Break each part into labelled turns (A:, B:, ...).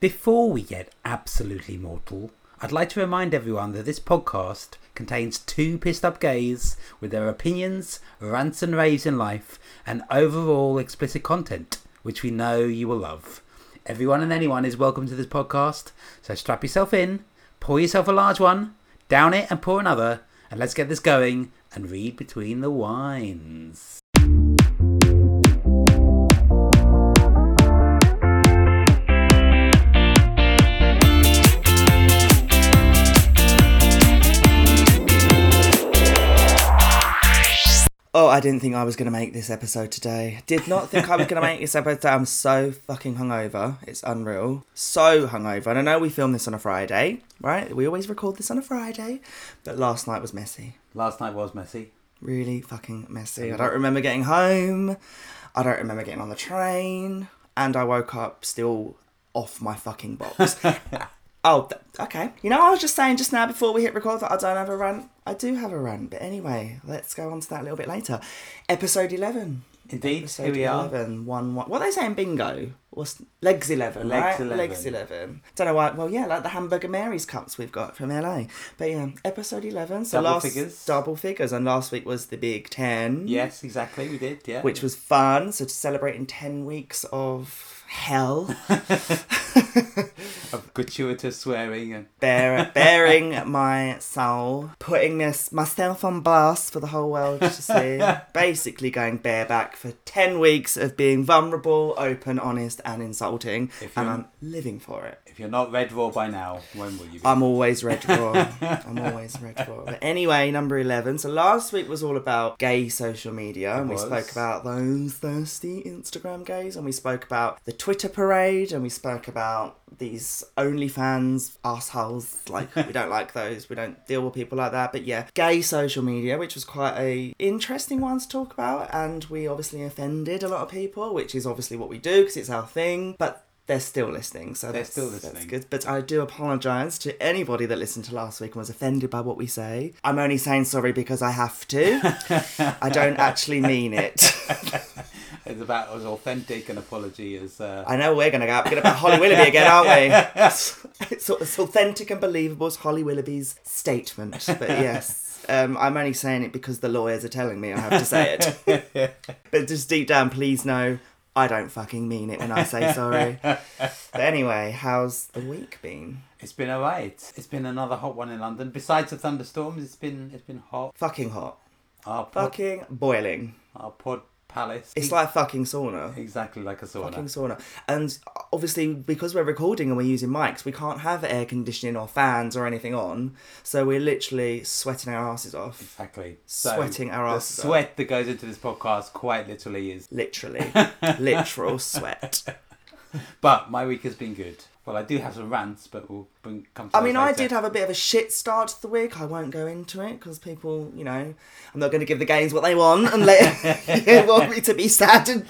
A: Before we get absolutely mortal, I'd like to remind everyone that this podcast contains two pissed up gays with their opinions, rants and raves in life, and overall explicit content, which we know you will love. Everyone and anyone is welcome to this podcast, so strap yourself in, pour yourself a large one, down it and pour another, and let's get this going and read between the wines.
B: Oh, I didn't think I was going to make this episode today. Did not think I was going to make this episode today. I'm so fucking hungover. It's unreal. So hungover. And I know we film this on a Friday, right? We always record this on a Friday. But last night was messy.
A: Last night was messy.
B: Really fucking messy. I don't remember getting home. I don't remember getting on the train. And I woke up still off my fucking box. Oh, th- okay. You know, I was just saying just now before we hit record that I don't have a rant. I do have a rant, but anyway, let's go on to that a little bit later. Episode 11.
A: Indeed,
B: Episode
A: here we are.
B: 11. One, one. What are they saying, bingo? What's Legs 11,
A: Legs
B: right?
A: 11.
B: Legs 11. Don't know why. Well, yeah, like the Hamburger Mary's cups we've got from LA. But yeah, episode 11. So
A: Double
B: last,
A: figures.
B: Double figures. And last week was the Big Ten.
A: Yes, exactly, we did, yeah.
B: Which was fun. So to celebrate in 10 weeks of hell.
A: of gratuitous swearing and
B: Bear, bearing my soul, putting this myself on blast for the whole world to see. Basically, going bareback for ten weeks of being vulnerable, open, honest, and insulting,
A: If
B: and
A: you're-
B: I'm living for it.
A: If you're not red raw by now, when will you be?
B: I'm always red raw. I'm always red raw. But anyway, number eleven. So last week was all about gay social media, and we
A: was.
B: spoke about those thirsty Instagram gays, and we spoke about the Twitter parade, and we spoke about these OnlyFans assholes. Like we don't like those. We don't deal with people like that. But yeah, gay social media, which was quite a interesting one to talk about, and we obviously offended a lot of people, which is obviously what we do because it's our thing. But they're still listening, so
A: They're
B: that's,
A: still
B: That's
A: listening.
B: good. But I do apologise to anybody that listened to last week and was offended by what we say. I'm only saying sorry because I have to. I don't actually mean it.
A: It's about as authentic an apology as. Uh,
B: I know we're going to go up get about Holly Willoughby again, aren't we? It's, it's, it's authentic and believable as Holly Willoughby's statement. But yes, um, I'm only saying it because the lawyers are telling me I have to say it. but just deep down, please know I don't fucking mean it when I say sorry. But anyway, how's the week been?
A: it's been alright. It's been another hot one in London. Besides the thunderstorms, it's been it's been hot.
B: Fucking hot.
A: Our pod,
B: Fucking boiling.
A: Oh, our pod palace.
B: It's like a fucking sauna.
A: exactly like a sauna.
B: Fucking sauna. And obviously, because we're recording and we're using mics, we can't have air conditioning or fans or anything on. So we're literally sweating our asses off.
A: Exactly.
B: Sweating our
A: the
B: asses off.
A: sweat that goes into this podcast quite literally is.
B: Literally. Literal sweat.
A: But my week has been good. Well, I do have some rants, but we'll bring, come to
B: I mean, I did have a bit of a shit start to the week. I won't go into it because people, you know, I'm not going to give the games what they want and let want me to be sad and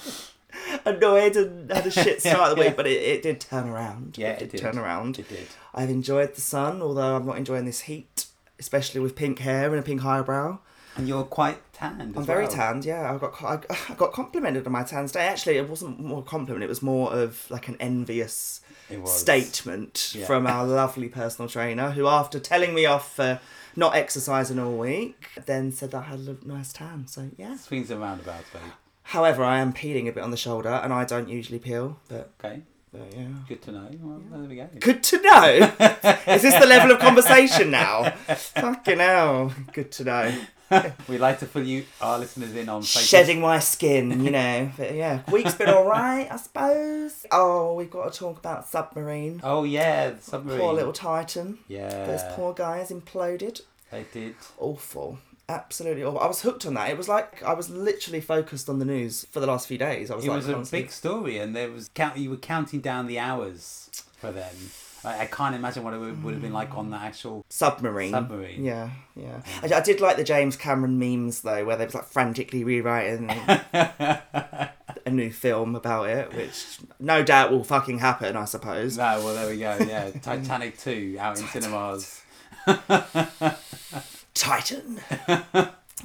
B: annoyed and had a shit start of the week. But it, it did turn around.
A: Yeah,
B: it
A: it
B: did
A: did.
B: turn around.
A: It did.
B: I've enjoyed the sun, although I'm not enjoying this heat, especially with pink hair and a pink eyebrow.
A: And you're quite tanned.
B: I'm very
A: well.
B: tanned, yeah. I got I, I got complimented on my tan today. Actually, it wasn't more compliment; it was more of like an envious. Statement
A: Yeah.
B: from our lovely personal trainer, who, after telling me off for not exercising all week, then said that I had a nice tan. So yeah.
A: Swings and roundabouts, babe.
B: However, I am peeling a bit on the shoulder, and I don't usually peel, but,
A: Okay,
B: but yeah.
A: good to know. Well, there we go.
B: Good to know. Is this the level of conversation now? Fucking hell. Good to know.
A: We like to fill you, our listeners, in on places-
B: Shedding my skin, you know. But yeah, week's been alright, I suppose. Oh, we've got to talk about Submarine.
A: Oh yeah, submarine.
B: Poor little Titan.
A: Yeah,
B: Those poor guys imploded.
A: they did.
B: Awful. Absolutely awful. I was hooked on that. It was like I was literally focused on the news for the last few days. I was
A: It
B: like,
A: was a
B: constantly-
A: big story, and there was count. You were counting down the hours for them. I, I can't imagine what it would, would have been like on the actual.
B: submarine.
A: Submarine.
B: Yeah, yeah. I, I did like the James Cameron memes though, where they was like frantically rewriting a new film about it, which no doubt will fucking happen. I suppose.
A: No, well there we go. Yeah, Titanic two out in cinemas.
B: Titan.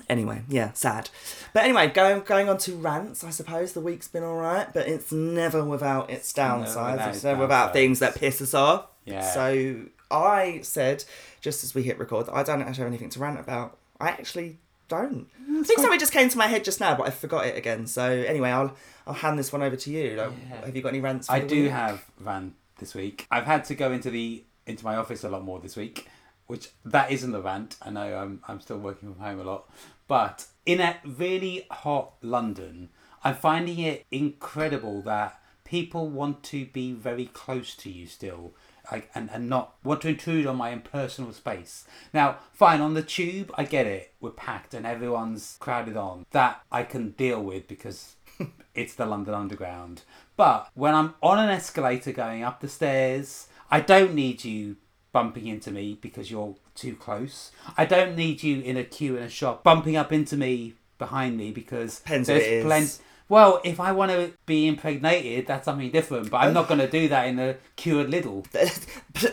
B: Anyway, yeah, sad. But anyway, going going on to rants, I suppose the week's been all right, but it's never without its downsides. it's never without things that piss us off.
A: Yeah.
B: So I said, just as we hit record, that I don't actually have anything to rant about. I actually don't. Mm, I think something just came to my head just now, but I forgot it again. So anyway, I'll I'll hand this one over to you. Like,
A: Yeah.
B: Have you got any rants?
A: I do
B: week?
A: have rant this week. I've had to go into the into my office a lot more this week, which that isn't the rant. I know I'm I'm still working from home a lot, but in a really hot London, I'm finding it incredible that people want to be very close to you still. Like, and, and not want to intrude on my impersonal space. Now, fine, on the tube, I get it. We're packed and everyone's crowded on. That I can deal with because it's the London Underground. But when I'm on an escalator going up the stairs, I don't need you bumping into me because you're too close. I don't need you in a queue in a shop bumping up into me behind me because
B: Depends is.
A: plenty. Well, if I want to be impregnated, that's something different. But I'm not going to do that in a queue at Lidl.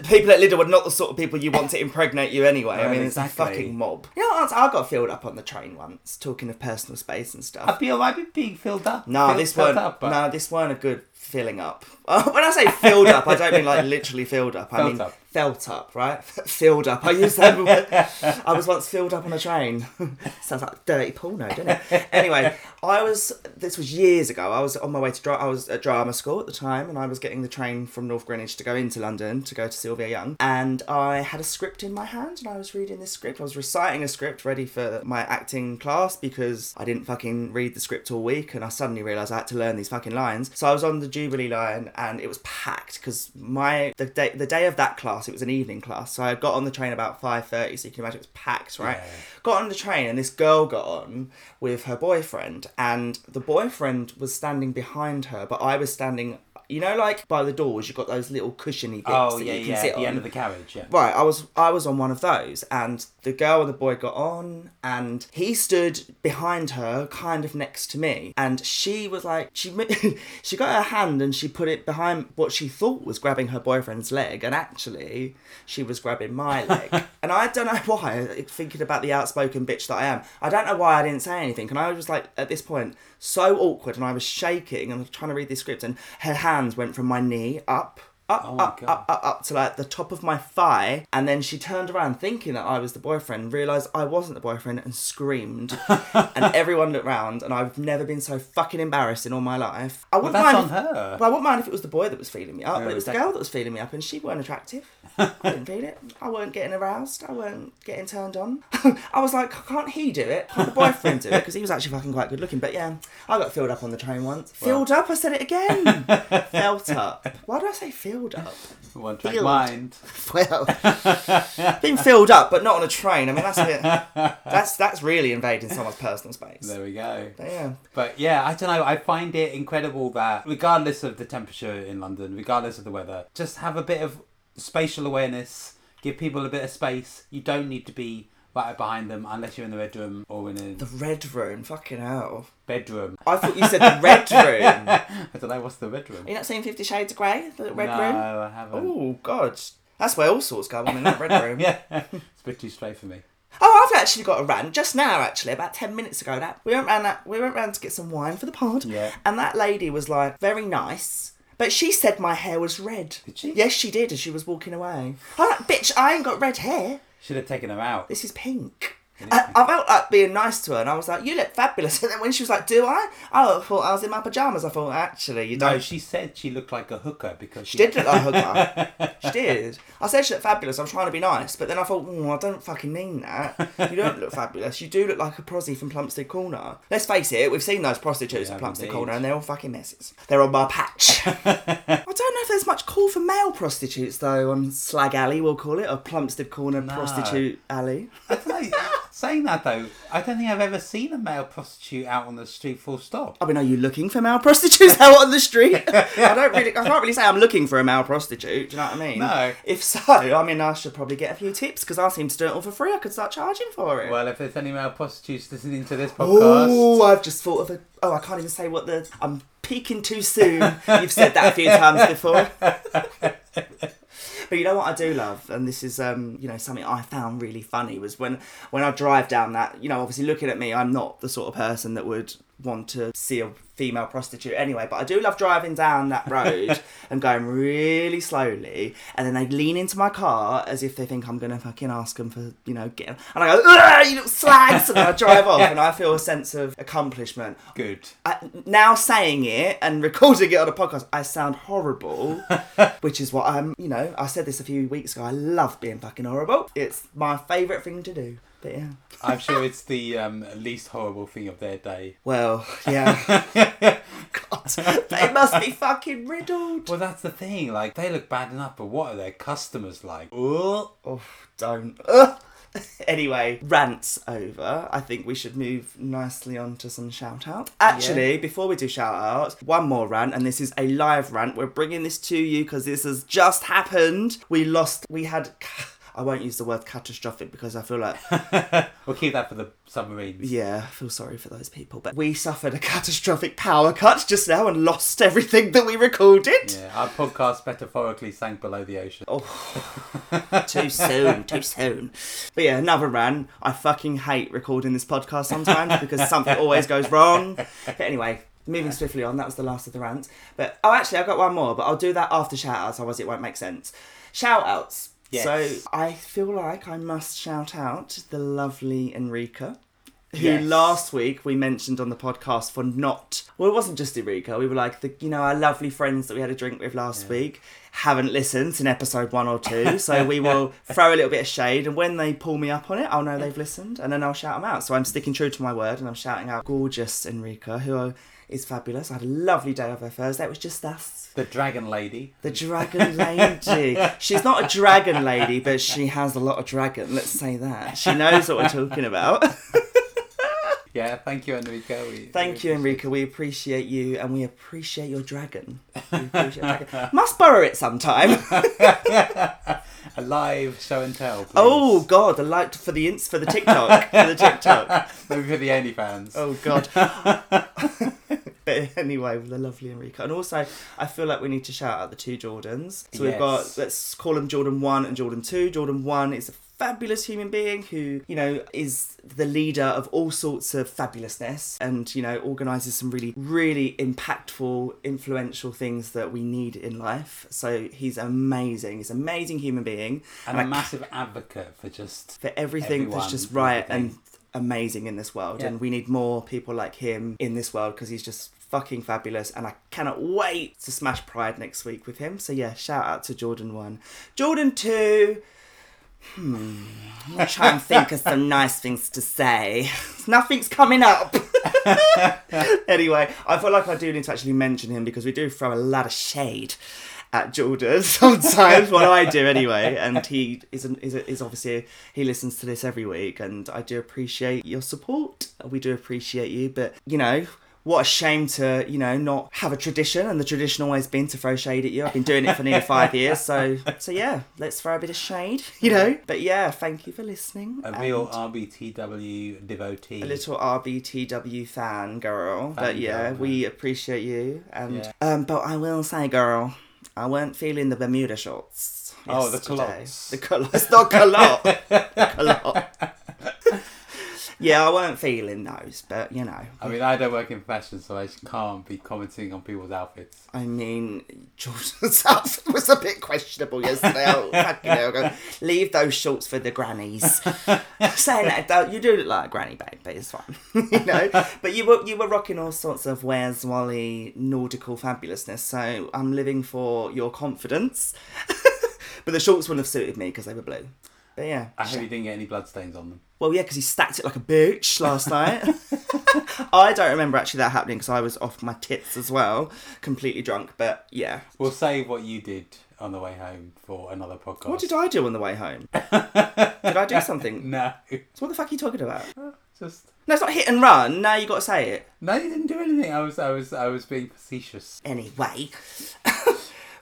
B: people at Lidl are not the sort of people you want to impregnate you anyway. I mean,
A: exactly.
B: it's a fucking mob. You know, what, I got filled up on the train once, talking of personal space and stuff.
A: I'd be alright with being filled up.
B: No,
A: filled-
B: this
A: filled
B: weren't.
A: up, but
B: No, this weren't a good filling up. When I say filled up, I don't mean like literally filled up. I
A: Felt
B: mean
A: up.
B: Felt up, right? filled up. I used that word. I was once filled up on a train. Sounds like dirty porno, doesn't it? Anyway, I was. This was years ago. I was on my way to. I was at drama school at the time, and I was getting the train from North Greenwich to go into London to go to Sylvia Young. And I had a script in my hand, and I was reading this script. I was reciting a script ready for my acting class because I didn't fucking read the script all week, and I suddenly realised I had to learn these fucking lines. So I was on the Jubilee line, and it was packed because my the day the day of that class it was an evening class. So I got on the train about five thirty. So you can imagine it was packed, right?
A: Yeah.
B: Got on the train, and this girl got on with her boyfriend, and the boyfriend was standing behind her, but I was standing. You know, like by the doors, you've got those little cushiony bits
A: oh
B: that
A: yeah,
B: you can
A: yeah,
B: sit
A: at the
B: on.
A: end of the carriage. Yeah.
B: Right, I was I was on one of those, and the girl and the boy got on, and he stood behind her, kind of next to me, and she was like, she she got her hand and she put it behind what she thought was grabbing her boyfriend's leg, and actually she was grabbing my leg, and I don't know why. Thinking about the outspoken bitch that I am, I don't know why I didn't say anything, and I was just like at this point so awkward, and I was shaking and trying to read this script, and her hands went from my knee up. Up,
A: Oh
B: up,
A: God.
B: up, up, up to like the top of my thigh, and then she turned around thinking that I was the boyfriend, realised I wasn't the boyfriend, and screamed. and everyone looked round, and I've never been so fucking embarrassed in all my life. I
A: Well,
B: wouldn't
A: that's
B: mind
A: on
B: if,
A: her.
B: Well, I wouldn't mind if it was the boy that was feeling me up, but it was the girl that was feeling me up, and she weren't attractive. I didn't feel it. I weren't getting aroused. I weren't getting turned on. I was like, can't he do it? Can't the boyfriend do it? Because he was actually fucking quite good looking. But yeah, I got filled up on the train once. filled up? I said it again. Felt up. Why did I say filled up?
A: One track
B: Filled.
A: mind.
B: Well, being filled up, but not on a train. I mean, that's a bit. That's that's really invading someone's personal space.
A: There we go.
B: But yeah,
A: But yeah, I don't know. I find it incredible that, regardless of the temperature in London, regardless of the weather, just have a bit of spatial awareness. Give people a bit of space. You don't need to be right behind them unless you're in the red room or in a
B: the red room. Fucking hell.
A: bedroom.
B: I thought you said the red room.
A: I don't know what's the red room.
B: Are you not seen Fifty Shades of Grey? The red
A: no,
B: room.
A: I haven't.
B: Oh God, that's where all sorts go on in that red room.
A: yeah, it's a bit too straight for me.
B: Oh, I've actually got a rant just now. Actually, about ten minutes ago, that we went round that we went round to get some wine for the pod.
A: Yeah.
B: And that lady was like very nice, but she said my hair was red.
A: Did she?
B: Yes, she did, as she was walking away. I'm like, bitch, I ain't got red hair.
A: Should have taken her out.
B: This is pink. I, I felt like being nice to her, and I was like, "You look fabulous." And then when she was like, "Do I?" I thought I was in my pajamas. I thought, actually, you
A: No,
B: don't.
A: she said she looked like a hooker because
B: She did look like a hooker. she did. I said she looked fabulous. I'm trying to be nice, but then I thought, oh, I don't fucking mean that. You don't look fabulous. You do look like a prosy from Plumstead Corner. Let's face it, we've seen those prostitutes
A: We
B: at Plumstead
A: indeed.
B: Corner, and they're all fucking messes. They're on my patch. I don't know if there's much call for male prostitutes though on Slag Alley, we'll call it, or Plumstead Corner
A: No.
B: Prostitute Alley.
A: I don't know. Saying that though, I don't think I've ever seen a male prostitute out on the street. Full stop.
B: I mean, are you looking for male prostitutes out on the street? I don't really, I can't really say I'm looking for a male prostitute. Do you know what I mean?
A: No.
B: If so, I mean, I should probably get a few tips because I seem to do it all for free. I could start charging for it.
A: Well, if there's any male prostitutes listening to this podcast,
B: Oh, I've just thought of a. Oh, I can't even say what the. I'm peeking too soon. You've said that a few times before. But you know what I do love, and this is um, you know something I found really funny was when when I drive down that, you know, obviously looking at me, I'm not the sort of person that would want to see a female prostitute anyway, but I do love driving down that road and going really slowly, and then they lean into my car as if they think I'm gonna fucking ask them for, you know, get, and I go, "Ugh, you little slags, and I drive off, and I feel a sense of accomplishment.
A: Good.
B: I, now saying it and recording it on a podcast, I sound horrible, which is what I'm, you know, I said this a few weeks ago. I love being fucking horrible. It's my favourite thing to do. But yeah.
A: I'm sure it's the um, least horrible thing of their day.
B: Well, yeah. God, they must be fucking riddled.
A: Well, that's the thing. Like, they look bad enough, but what are their customers like? Oh,
B: Oh, don't. Ugh. Anyway, rants over. I think we should move nicely on to some shout outs. Actually, before we do shout outs, one more rant, and this is a live rant. We're bringing this to you because this has just happened. We lost, we had, I won't use the word catastrophic because I feel like
A: we'll keep that for the submarines.
B: Yeah, I feel sorry for those people. But we suffered a catastrophic power cut just now and lost everything that we recorded.
A: Yeah, our podcast metaphorically sank below the ocean.
B: Oh, too soon, too soon. But yeah, another rant. I fucking hate recording this podcast sometimes because something always goes wrong. But anyway, moving swiftly on, that was the last of the rants. But oh, actually, I've got one more, but I'll do that after shout outs, otherwise, it won't make sense. Shout outs.
A: Yes.
B: So I feel like I must shout out the lovely Enrica. Who
A: Yes.
B: last week we mentioned on the podcast for not well it wasn't just Enrica we were like the you know our lovely friends that we had a drink with last week haven't listened in episode one or two so we will throw a little bit of shade and when they pull me up on it I'll know they've listened and then I'll shout them out so I'm sticking true to my word and I'm shouting out gorgeous Enrica who is fabulous I had a lovely day of her Thursday it was just us
A: The Dragon Lady.
B: the dragon lady. She's not a dragon lady, but she has a lot of dragon. Let's say that. She knows what we're talking about.
A: Yeah, thank you, Enrico. We,
B: Thank you, Enrica. We appreciate you and we appreciate your dragon. We appreciate your dragon. Must borrow it sometime.
A: A live show and tell. Please.
B: oh God, a light for the ins for the TikTok. For the TikTok.
A: maybe for the OnlyFans.
B: Oh God. but anyway, with the lovely Enrica. And also I feel like we need to shout out the two Jordans. So we've got let's call them Jordan one and Jordan two. Jordan one is a fabulous human being who, you know, is the leader of all sorts of fabulousness and, you know, organises some really, really impactful, influential things that we need in life. So he's amazing. He's an amazing human being.
A: and
B: I
A: a massive advocate for just
B: for everything
A: Everyone,
B: that's just right
A: everything.
B: and amazing in this world.
A: Yeah.
B: And we need more people like him in this world because he's just fucking fabulous. And I cannot wait to smash Pride next week with him. So yeah, shout out to Jordan 1. Jordan 2. Hmm. I'm gonna try and think of some nice things to say. Nothing's coming up. anyway, I feel like I do need to actually mention him because we do throw a lot of shade at Jordan sometimes. well, I do anyway, and he is an, is, a, is obviously he listens to this every week, and I do appreciate your support. We do appreciate you, but you know. What a shame to, you know, not have a tradition, and the tradition always been to throw shade at you. I've been doing it for nearly five years, so so yeah, let's throw a bit of shade, you know. But yeah, thank you for listening.
A: a real RBTW devotee.
B: a little RBTW fan girl. but yeah,
A: girl,
B: we appreciate you. And
A: Yeah.
B: um, but I will say, girl, I weren't feeling the Bermuda shorts.
A: Oh, the
B: yesterday.
A: culottes.
B: The culottes, not culotte. Yeah, I weren't feeling those, but you know.
A: I mean, I don't work in fashion, so I can't be commenting on people's outfits.
B: I mean, Jordan's outfit was a bit questionable yesterday. Oh, fucking hell. Go, Leave those shorts for the grannies. Saying that, you do look like a granny babe, but it's fine. you know? But you were you were rocking all sorts of Where's Wally nautical fabulousness, so I'm living for your confidence. but the shorts wouldn't have suited me because they were blue. But yeah.
A: I hope you didn't get any bloodstains on them.
B: Well, yeah, because he stacked it like a bitch last night. I don't remember actually that happening because I was off my tits as well, completely drunk. But yeah,
A: We'll save what you did on the way home for another podcast.
B: What did I do on the way home? did I do something?
A: No,
B: So what the fuck are you talking about?
A: Uh, just
B: No, it's not hit and run. Now you got to say it.
A: no. You didn't do anything. I was, I was, I was being facetious.
B: Anyway.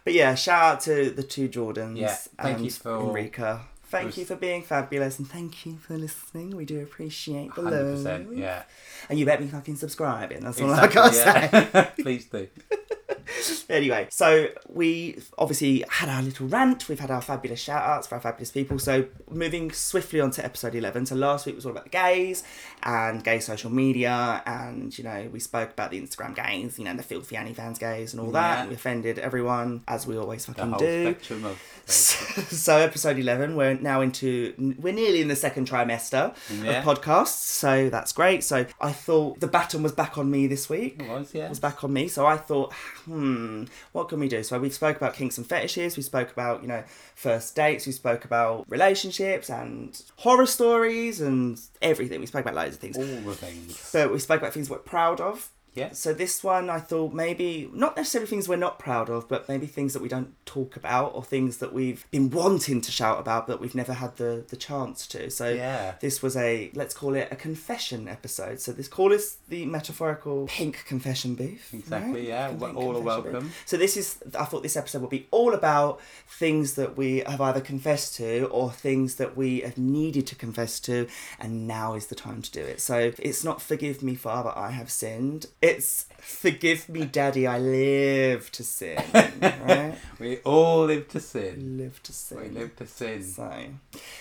B: but yeah, shout out to the two Jordans
A: Yeah, thank
B: and
A: you for-
B: Enrica. Thank
A: was-
B: you for being fabulous and thank you for listening. We do appreciate the love.
A: Yeah.
B: And you better be fucking subscribing. That's all I got to say.
A: Please do.
B: anyway, so we obviously had our little rant. We've had our fabulous shout outs for our fabulous people. So moving swiftly on to episode 11. So last week was all about the gays and gay social media. And, you know, we spoke about the Instagram gays, you know, the filthy OnlyFans gays and all that.
A: Yeah.
B: We offended everyone, as we always fucking do.
A: of.
B: so episode 11 we're now into we're nearly in the second trimester
A: Yeah.
B: of podcasts so that's great so i thought the baton was back on me this week
A: It was, yeah.
B: was back on me so i thought hmm Hmm, what can we do? So we spoke about kinks and fetishes we spoke about you know first dates we spoke about relationships and horror stories and everything. We spoke about loads of things.
A: All the things.
B: but we spoke about things we're proud of
A: Yeah.
B: so this one, I thought maybe not necessarily things we're not proud of, but maybe things that we don't talk about or things that we've been wanting to shout about, but we've never had the the chance to. So
A: Yeah.
B: this was a let's call it a confession episode. So this call is the metaphorical pink confession booth.
A: Exactly,
B: right?
A: yeah.
B: Pink
A: all are
B: confession booth.
A: welcome.
B: So this is I thought this episode would be all about things that we have either confessed to or things that we have needed to confess to and now is the time to do it. So it's not forgive me father I have sinned. It's forgive me daddy I live to sin. Right?
A: We all live to sin.
B: live to sin.
A: We live to sin.
B: So,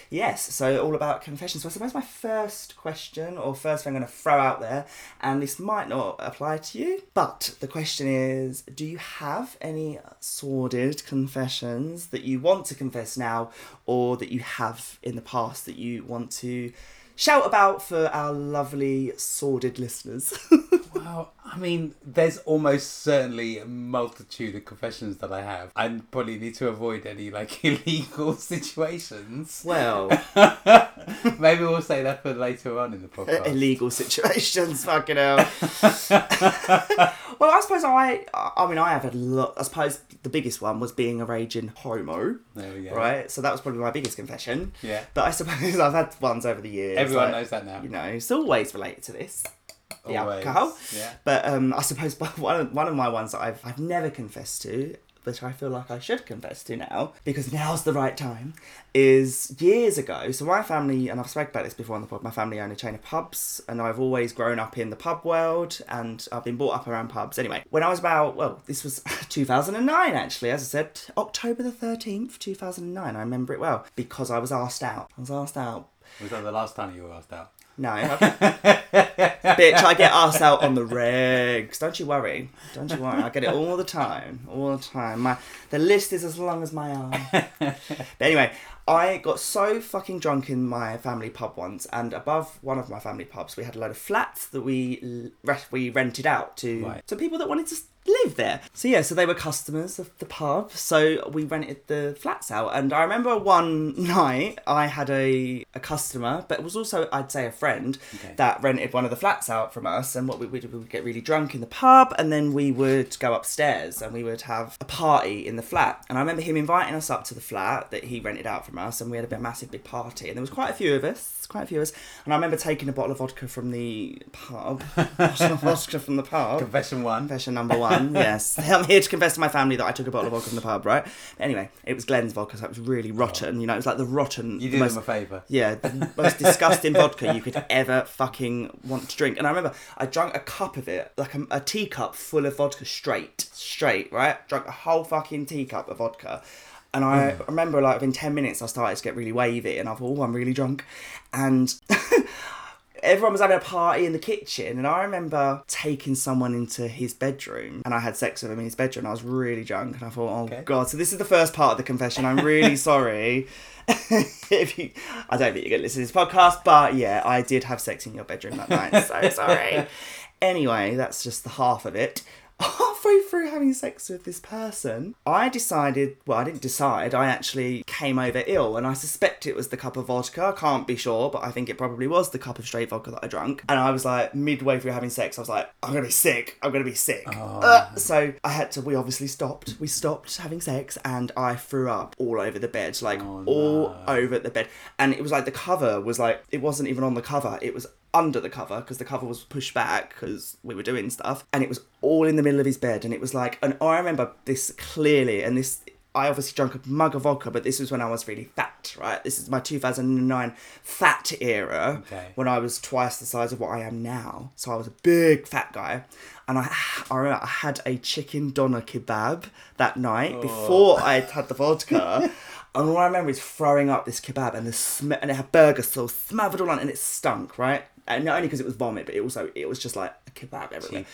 B: yes, so all about confession. So, I suppose my first question or first thing I'm going to throw out there, and this might not apply to you, but the question is do you have any sordid confessions that you want to confess now or that you have in the past that you want to shout about for our lovely sordid listeners?
A: Well, I mean, there's almost certainly a multitude of confessions that I have. I probably need to avoid any like illegal situations.
B: well,
A: Maybe we'll say that for later on in the podcast.
B: illegal situations, fucking hell. well, I suppose I, I mean, I have had a lot. I suppose the biggest one was being a raging homo,
A: There we go.
B: right? So that was probably my biggest confession.
A: Yeah.
B: But I suppose I've had ones over the years.
A: Everyone
B: like,
A: knows that now.
B: You know, it's always related to this. The
A: Always.
B: alcohol.
A: Yeah.
B: But um, I suppose one of, one of my ones that I've, I've never confessed to, but I feel like I should confess to now, because now's the right time, is years ago. So my family, and I've spoken about this before on the pod, my family own a chain of pubs, and I've always grown up in the pub world, and I've been brought up around pubs. Anyway, when I was about, well, this was 2009 actually, as I said, October the 13th, 2009. I remember it well, because I was asked out. I was asked out
A: Was that the last time you were asked out?
B: No. Bitch, I get asked out on the regs. Don't you worry. Don't you worry. I get it all the time. All the time. My the list is as long as my arm. but anyway, I got so fucking drunk in my family pub once, and above one of my family pubs, we had a load of flats that we re- we rented out to
A: Right.
B: to people that wanted to live there. So yeah, so they were customers of the pub. So we rented the flats out, and I remember one night I had a a customer, but it was also I'd say a friend
A: Okay.
B: that rented one of the flats out from us. And what we would we would get really drunk in the pub, and then we would go upstairs and we would have a party in the flat. And I remember him inviting us up to the flat that he rented out from us, and we had a bit massive big party. And there was quite a few of us, quite a few of us. And I remember taking a bottle of vodka from the pub, bottle of vodka from the pub.
A: Confession one.
B: Confession number one, yes. I'm here to confess to my family that I took a bottle of vodka from the pub, right? Anyway, it was Glen's vodka, so it was really rotten. You know, it was like the rotten.
A: You
B: the
A: did
B: most,
A: them a favour.
B: yeah, the most disgusting vodka you could ever fucking want to drink. And I remember I drank a cup of it, like a, a teacup full of vodka straight, straight, right? Drank a whole fucking teacup of vodka. And I mm. remember, like, within 10 minutes, I started to get really wavy, and I thought, oh, I'm really drunk. And everyone was having a party in the kitchen, and I remember taking someone into his bedroom, and I had sex with him in his bedroom. I was really drunk, and I thought, oh
A: Okay.
B: god. So this is the first part of the confession. I'm really sorry. if you, I don't think you're gonna listen to this podcast, but yeah, I did have sex in your bedroom that night. So sorry. Anyway, that's just the half of it. Halfway through having sex with this person, I decided, well, I didn't decide, I actually came over ill, and I suspect it was the cup of vodka. I can't be sure, but I think it probably was the cup of straight vodka that I drank. And I was like, midway through having sex, I was like, I'm gonna be sick, I'm gonna be sick.
A: Oh,
B: Uh, so I had to, we obviously stopped. We stopped having sex, and I threw up all over the bed, like
A: Oh,
B: all over the bed. And it was like the cover was like, it wasn't even on the cover, it was under the cover because the cover was pushed back because we were doing stuff and it was all in the middle of his bed and it was like and I remember this clearly and this I obviously drank a mug of vodka, but this was when I was really fat, right? This is my 2009 fat era
A: Okay.
B: when I was twice the size of what I am now. So I was a big fat guy. And I, I remember I had a chicken doner kebab that night oh. before I had the vodka. And all I remember is throwing up this kebab and the sm- and it had burger sauce smothered all on, and it stunk, right? And not only because it was vomit, but it also it was just like a kebab everywhere.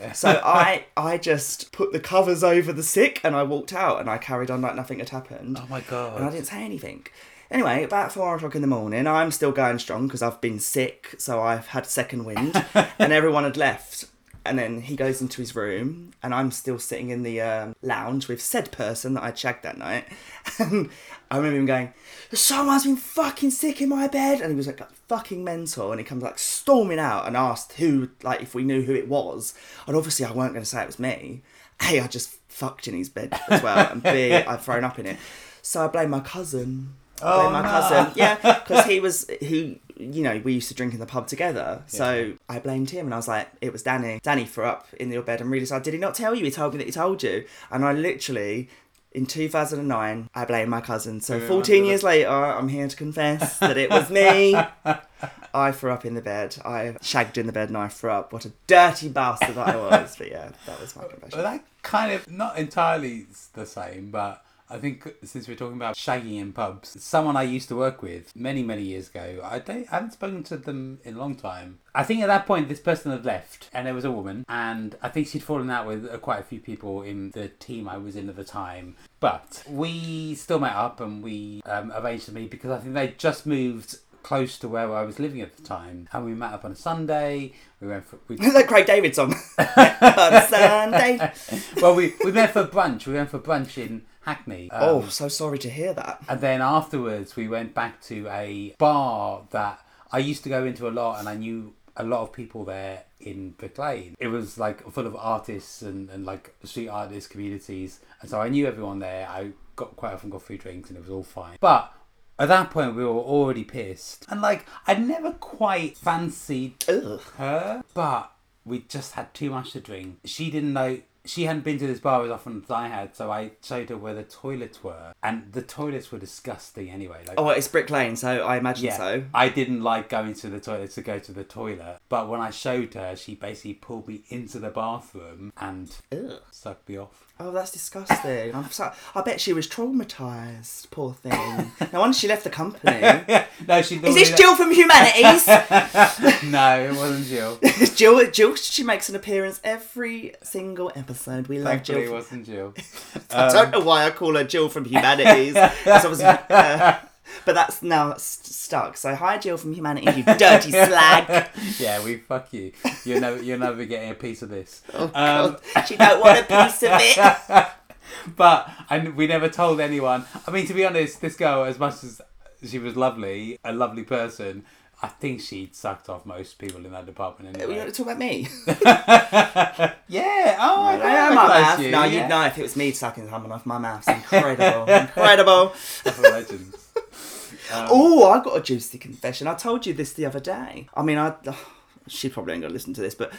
A: It.
B: So I I just put the covers over the sick and I walked out and I carried on like nothing had happened.
A: oh my god!
B: And I didn't say anything. Anyway, about four o'clock in the morning, I'm still going strong because I've been sick, so I've had second wind, and everyone had left. And then he goes into his room, and I'm still sitting in the um, lounge with said person that I shagged that night. And I remember him going, "Someone's been fucking sick in my bed," and he was like, "Fucking mental." And he comes like storming out and asked who, like, if we knew who it was. And obviously, I weren't going to say it was me. A, I just fucked in his bed as well, and B, I've thrown up in it. So I blame my cousin. I blame
A: Oh,
B: my
A: no.
B: cousin. Yeah, because he was who you know we used to drink in the pub together. So I blamed him, and I was like, it was Danny. Danny threw up in your bed and really said, did he not tell you? He told me that he told you, and I literally. In 2009, I blamed my cousin. So 14 years later, I'm here to confess that it was me. I threw up in the bed. I shagged in the bed and I threw up. What a dirty bastard I was. But yeah, that was my confession.
A: Well, that kind of not entirely the same, but I think since we're talking about shagging in pubs, someone I used to work with many many years ago, I don't I haven't spoken to them in a long time. I think at that point this person had left, and there was a woman, and I think she'd fallen out with uh, quite a few people in the team I was in at the time. But we still met up and we um, arranged to meet because I think they just moved close to where I was living at the time, and we met up on a Sunday. We went for we
B: Is that Craig David song? on a Sunday.
A: well, we, we met for brunch. We went for brunch in Hackney. Um,
B: Oh, so sorry to hear that.
A: And then afterwards, we went back to a bar that I used to go into a lot, and I knew a lot of people there in Brick Lane. It was like full of artists and, and like street artist communities, and so I knew everyone there. I got quite often got free drinks, and it was all fine. But at that point, we were already pissed, and like I'd never quite fancied
B: Ugh.
A: her, but we just had too much to drink. She didn't know. She hadn't been to this bar as often as I had, so I showed her where the toilets were, and the toilets were disgusting anyway. Like,
B: Oh, well, it's Brick Lane, so I imagine
A: yeah,
B: so.
A: I didn't like going to the toilet to go to the toilet, but when I showed her, she basically pulled me into the bathroom and
B: Ugh.
A: sucked me off.
B: Oh, that's disgusting. I'm so, I bet she was traumatised, poor thing. No wonder she left the company.
A: no, she.
B: Is this Jill from Humanities?
A: No, it wasn't Jill.
B: Jill, Jill, she makes an appearance every single episode. We love
A: Thankfully, it
B: Jill.
A: wasn't Jill.
B: I don't know why I call her Jill from Humanities. Obviously, uh, but that's now st- stuck. So hi, Jill from Humanity, you dirty slag.
A: yeah, we fuck you. You're never, you're never getting a piece of this.
B: Oh,
A: Um,
B: God. She don't want a piece of it.
A: but and we never told anyone. I mean, to be honest, this girl, as much as she was lovely, a lovely person, I think she'd sucked off most people in that department
B: You
A: anyway.
B: want to talk about me?
A: yeah. Oh, I,
B: I am mouth.
A: you.
B: No,
A: yeah.
B: you'd know if it was me sucking someone off my mouth. It's incredible. incredible.
A: Proper legends.
B: Oh, I've got a juicy confession. I told you this the other day. I mean, I. She probably ain't gonna listen to this, but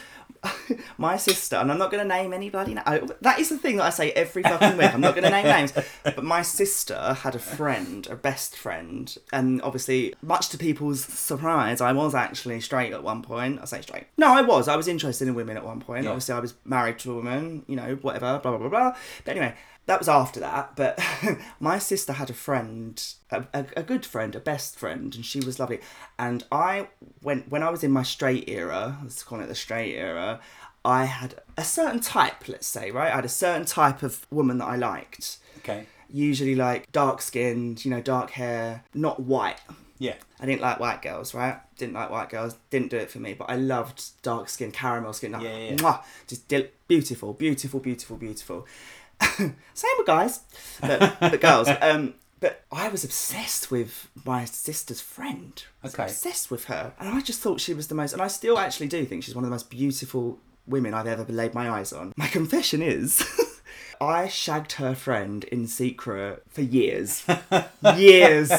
B: my sister, and I'm not gonna name any bloody. Na- oh, that is the thing that I say every fucking week. I'm not gonna name names, but my sister had a friend, a best friend, and obviously, much to people's surprise, I was actually straight at one point. I say straight. No, I was. I was interested in women at one point.
A: Yeah.
B: Obviously, I was married to a woman. You know, whatever. Blah blah blah blah. But anyway, that was after that. But my sister had a friend, a, a, a good friend, a best friend, and she was lovely. And I went when I was in my straight era. Let's call it the straight era. I had a certain type, let's say, right? I had a certain type of woman that I liked.
A: Okay.
B: Usually, like dark skinned, you know, dark hair, not white.
A: Yeah.
B: I didn't like white girls, right? Didn't like white girls. Didn't do it for me. But I loved dark skin, caramel skin. Like,
A: Yeah, yeah.
B: mwah, just beautiful, beautiful, beautiful, beautiful. Same with guys, but, but girls. Um, but I was obsessed with my sister's friend.
A: Okay.
B: obsessed with her, and I just thought she was the most. And I still actually do think she's one of the most beautiful women I've ever laid my eyes on. My confession is. I shagged her friend in secret for years. years.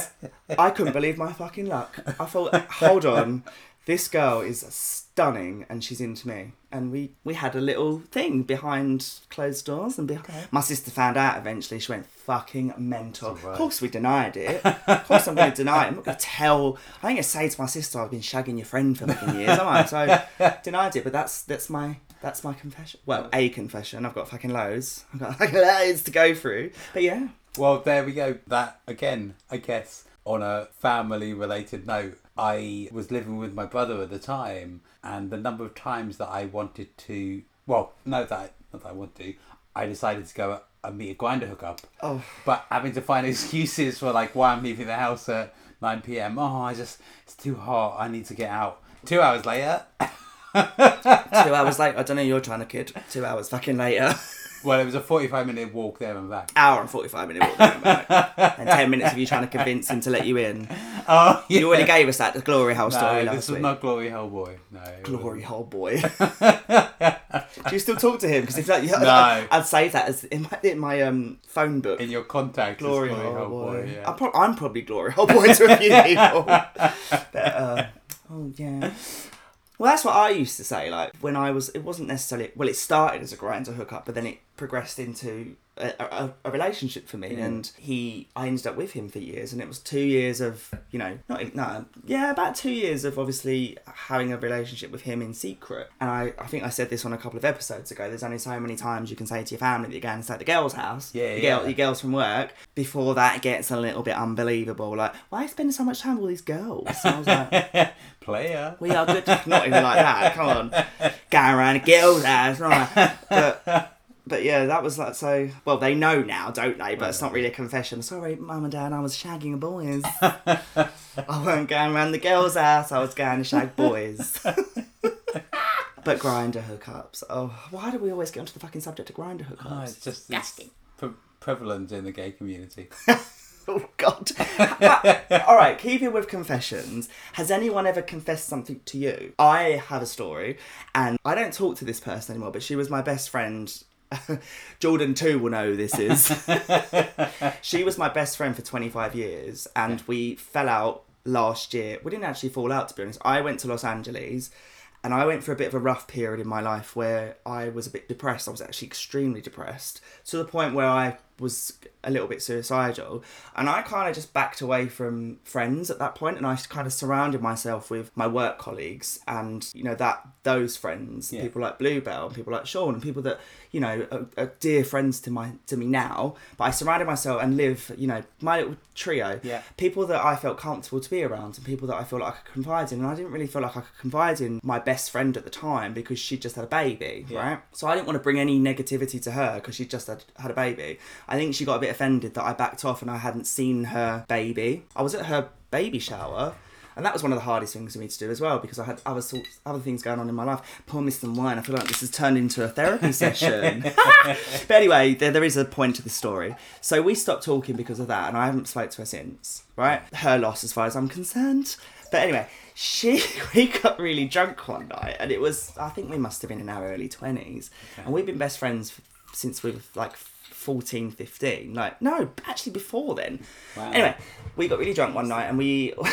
B: I couldn't believe my fucking luck. I thought, hold on, This girl is stunning, and she's into me. And we we had a little thing behind closed doors, and behind... my sister found out eventually. She went fucking mental. Of course, we denied it. of course, I'm going to deny it. I'm not going to tell. I ain't going to say to my sister, "I've been shagging your friend for fucking years," am I? So denied it. But that's that's my that's my confession. Well, a confession. I've got fucking loads. I've got fucking loads to go through. But yeah,
A: Well, there we go. That again, I guess, on a family related note, I was living with my brother at the time, and the number of times that I wanted to, well, no, that not that I want to, I decided to go and meet a Grindr hookup,
B: oh,
A: but having to find excuses for like why I'm leaving the house at nine p.m. Oh, I just it's too hot. I need to get out. Two hours later,
B: two hours later. I don't know. You're trying to kid. Two hours fucking later.
A: well, it was a forty-five minute walk there and back.
B: Hour and forty five minute walk. there and back. and ten minutes of you trying to convince him to let you in.
A: Oh, yeah.
B: You already gave us that the glory hole story
A: No,
B: last
A: this was
B: week.
A: not Glory Hole Boy. No,
B: Glory
A: wasn't.
B: hole boy. Do you still talk to him? Because if like,
A: No.
B: I'd save that as in my, in my um phone book.
A: in your contact
B: Glory
A: Glory
B: hole
A: Hole
B: boy.
A: Boy. yeah.
B: I'm, pro- I'm probably glory hole boy to a few people. but, uh, oh yeah. Well, that's what I used to say. Like when I was, it wasn't necessarily. Well, it started as a Grindr hookup, but then it progressed into a, a, a relationship for me.
A: Mm.
B: And he, I ended up with him for years, and it was two years of, you know, not no, yeah, about two years of obviously having a relationship with him in secret. And I, I think I said this on a couple of episodes ago. There's only so many times you can say to your family that you're going to stay at the girl's house.
A: Yeah,
B: your
A: yeah.
B: Girl, your girls from work. Before that gets a little bit unbelievable. Like, why are you spending so much time with all these girls? And I was like.
A: Player.
B: We are good. Not even like that. Come on, going around a girl's house, right? But, but yeah, that was like so. Well, they know now, don't they? But it's not really a confession. Sorry, mum and dad, I was shagging boys. I weren't going around the girl's house. I was going to shag boys. but Grindr hookups. Oh, why do we always get onto the fucking subject of Grindr
A: Oh,
B: hookups?
A: it's just it's pre- prevalent in the gay community.
B: Oh God! Uh, all right, keeping with confessions. Has anyone ever confessed something to you? I have a story, and I don't talk to this person anymore. But she was my best friend. Jordan too will know who this is. she was my best friend for 25 years, and we fell out last year. We didn't actually fall out, to be honest. I went to Los Angeles. And I went for a bit of a rough period in my life where I was a bit depressed. I was actually extremely depressed to the point where I was a little bit suicidal. And I kind of just backed away from friends at that point and I kind of surrounded myself with my work colleagues and, you know, that those friends,
A: Yeah.
B: people like Bluebell and people like Sean and people that, you know, are, are dear friends to my to me now. But I surrounded myself and live, you know, my little trio
A: Yeah.
B: people that I felt comfortable to be around and people that I feel like I could confide in. And I didn't really feel like I could confide in my best friend at the time because she just had a baby,
A: Yeah.
B: right? So I didn't want to bring any negativity to her because she just had had a baby. I think she got a bit offended that I backed off and I hadn't seen her baby. I was at her baby shower. And that was one of the hardest things for me to do as well because I had other sorts, other things going on in my life. Pour me some wine. I feel like this has turned into a therapy session. but anyway, there, there is a point to the story. So we stopped talking because of that, and I haven't spoke to her since. Right, her loss as far as I'm concerned. But anyway, she we got really drunk one night, and it was I think we must have been in our early twenties, and we've been best friends f- since we were like 14, 15. Like no, actually before then.
A: Wow.
B: Anyway, we got really drunk one night, and we.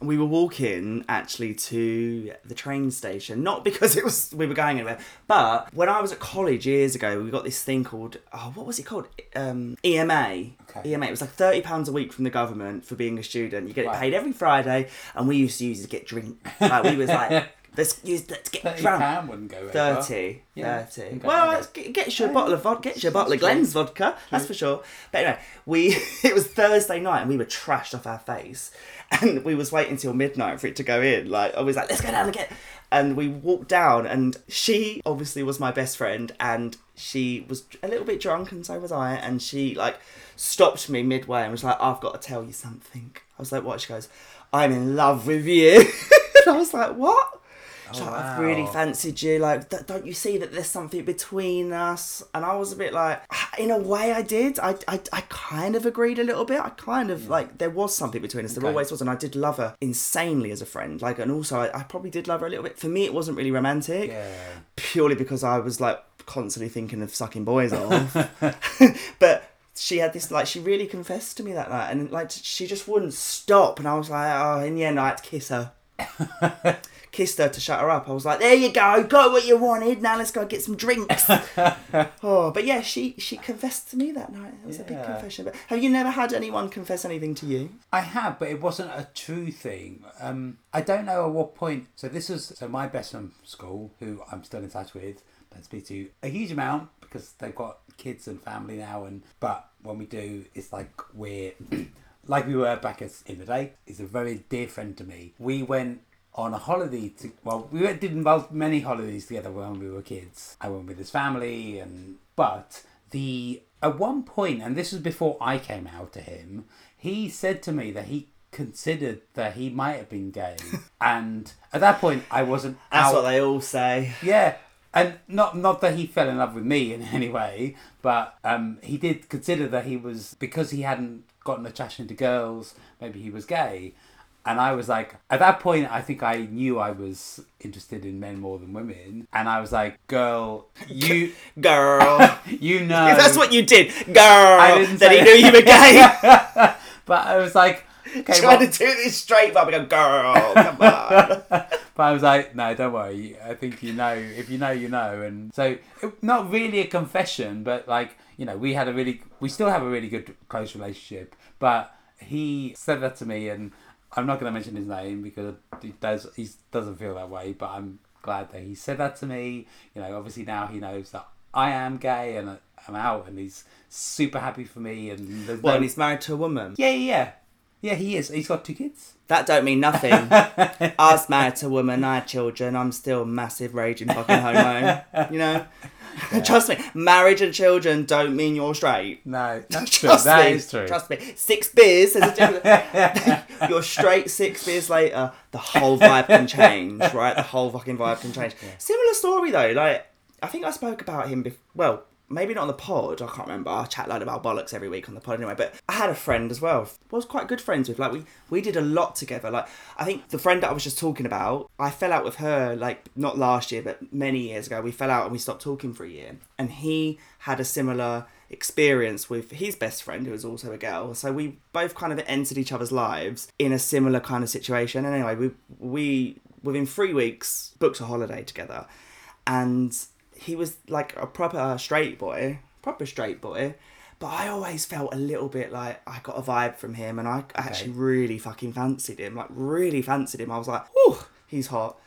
B: We were walking actually to the train station, not because it was we were going anywhere, but when I was at college years ago, we got this thing called oh, what was it called? Um, EMA.
A: Okay.
B: EMA. It was like thirty pounds a week from the government for being a student. You get it paid every Friday, and we used to use it to get drink. Like we was like, let's use to get
A: Thirty
B: drunk.
A: pound wouldn't go over.
B: 30.
A: Yeah.
B: 30.
A: Okay,
B: Well,
A: okay.
B: it's- get, get you a bottle of vodka, get you a bottle of Glen's vodka, that's for sure. But anyway, we it was Thursday night and we were trashed off our face. And we was waiting till midnight for it to go in. Like I was like, let's go down and get and we walked down and she obviously was my best friend and she was a little bit drunk and so was I and she like stopped me midway and was like, I've got to tell you something. I was like, what? She goes, I'm in love with you. and I was like, what?
A: Oh,
B: like, I've really fancied you. Like, "D- don't you see that there's something between us? And I was a bit like, in a way, I did. I, I, I kind of agreed a little bit. I kind of like there was something between us. There
A: Okay.
B: always was, and I did love her insanely as a friend. Like, and also I, I probably did love her a little bit. For me, it wasn't really romantic,
A: Yeah.
B: purely because I was like constantly thinking of sucking boys off. but she had this like she really confessed to me that night, and like she just wouldn't stop. And I was like, oh, in the end, I had to kiss her. Kissed her to shut her up. I was like, "There you go, got what you wanted. Now let's go get some drinks." oh, but yeah, she she confessed to me that night. It was a big
A: Yeah.
B: confession. But have you never had anyone confess anything to you?
A: I have, but it wasn't a true thing. Um, I don't know at what point. So this was so my best friend from school, who I'm still in touch with, don't speak to a huge amount because they've got kids and family now. And but when we do, it's like we're like we were back in the day. is a very dear friend to me. We went on a holiday to well, we went, did many holidays together when we were kids. I went with his family, and but the at one point, and this was before I came out to him, he said to me that he considered that he might have been gay, and at that point I wasn't
B: That's
A: out.
B: what they all say.
A: Yeah, and not not that he fell in love with me in any way, but um, he did consider that he was because he hadn't gotten attraction to girls. Maybe he was gay, and I was like, at that point, I think I knew I was interested in men more than women, and I was like, girl, you
B: Girl.
A: you know
B: that's what you did, girl.
A: I didn't
B: Then
A: say-
B: he knew you were gay.
A: but I was like, okay,
B: Trying
A: well,
B: to do this straight up and go, girl, come on.
A: But I was like, no, don't worry. I think you know. If you know, you know. And so, not really a confession, but like, you know, we had a really, we still have a really good close relationship. But he said that to me, and I'm not going to mention his name because he does, he doesn't feel that way. But I'm glad that he said that to me. You know, obviously now he knows that I am gay and I'm out, and he's super happy for me. And
B: Well,
A: no,
B: and he's married to a woman.
A: yeah, yeah, yeah, yeah. He is. He's got two kids.
B: That don't mean nothing. I was married to a woman, I had children, I'm still a massive raging fucking homo. You know? Trust me, marriage and children don't mean you're straight.
A: No, that's true.
B: Trust
A: That
B: me.
A: is true.
B: Trust me. Six beers, there's a difference. you're straight six beers later, the whole vibe can change, right? The whole fucking vibe can change. Similar story though, like I think I spoke about him before. Well, maybe not on the pod. I can't remember. I chat lot about bollocks every week on the pod anyway. But I had a friend as well. Was quite good friends with. Like we we did a lot together. Like I think the friend that I was just talking about, I fell out with her like not last year, but many years ago. We fell out and we stopped talking for a year. And he had a similar experience with his best friend who was also a girl. So we both kind of entered each other's lives in a similar kind of situation. And anyway, we we within three weeks booked a holiday together, and he was like a proper straight boy, proper straight boy. But I always felt a little bit like I got a vibe from him, and I actually really fucking fancied him. Like really fancied him. I was like, oh, he's hot.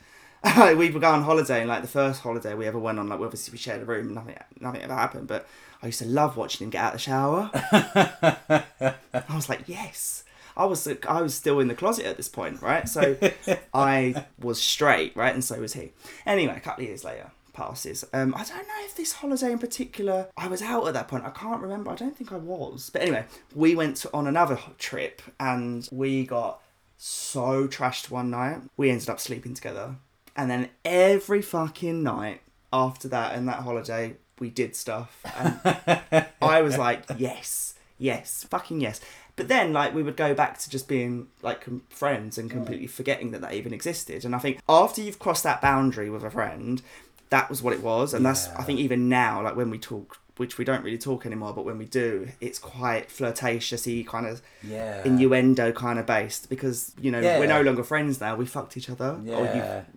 B: we would go on holiday, and like the first holiday we ever went on, like obviously we shared a room, nothing, nothing ever happened. But I used to love watching him get out of the shower. I was like, yes. I was I was still in the closet at this point, right? So I was straight, right, and so was he. Anyway, a couple of years later passes. Um, I don't know if this holiday in particular. I was out at that point. I can't remember. I don't think I was. But anyway, we went on another trip and we got so trashed one night. We ended up sleeping together, and then every fucking night after that and that holiday, we did stuff, and I was like, yes, yes, fucking yes. But then, like, we would go back to just being like com- friends and completely forgetting that that even existed. And I think after you've crossed that boundary with a friend, that was what it was. And that's, I think, even now, like when we talk, which we don't really talk anymore, but when we do, it's quite flirtatiousy, kind of
A: Yeah.
B: innuendo kind of based because you know
A: Yeah.
B: we're no longer friends now. We fucked each other,
A: Yeah.
B: or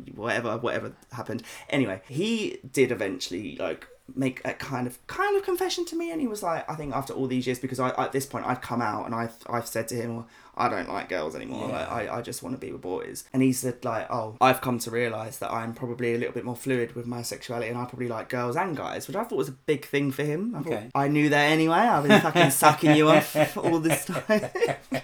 B: you, whatever, whatever happened. Anyway, he did eventually like make a kind of kind of confession to me, and he was like, I think after all these years, because I at this point I'd come out and I've I've said to him, well, I don't like girls anymore.
A: Yeah.
B: Like, I I just want to be with boys, and he said like, oh, I've come to realize that I'm probably a little bit more fluid with my sexuality, and I probably like girls and guys, which I thought was a big thing for him. I thought
A: Okay.
B: I knew that anyway. I've been fucking sucking you off all this time.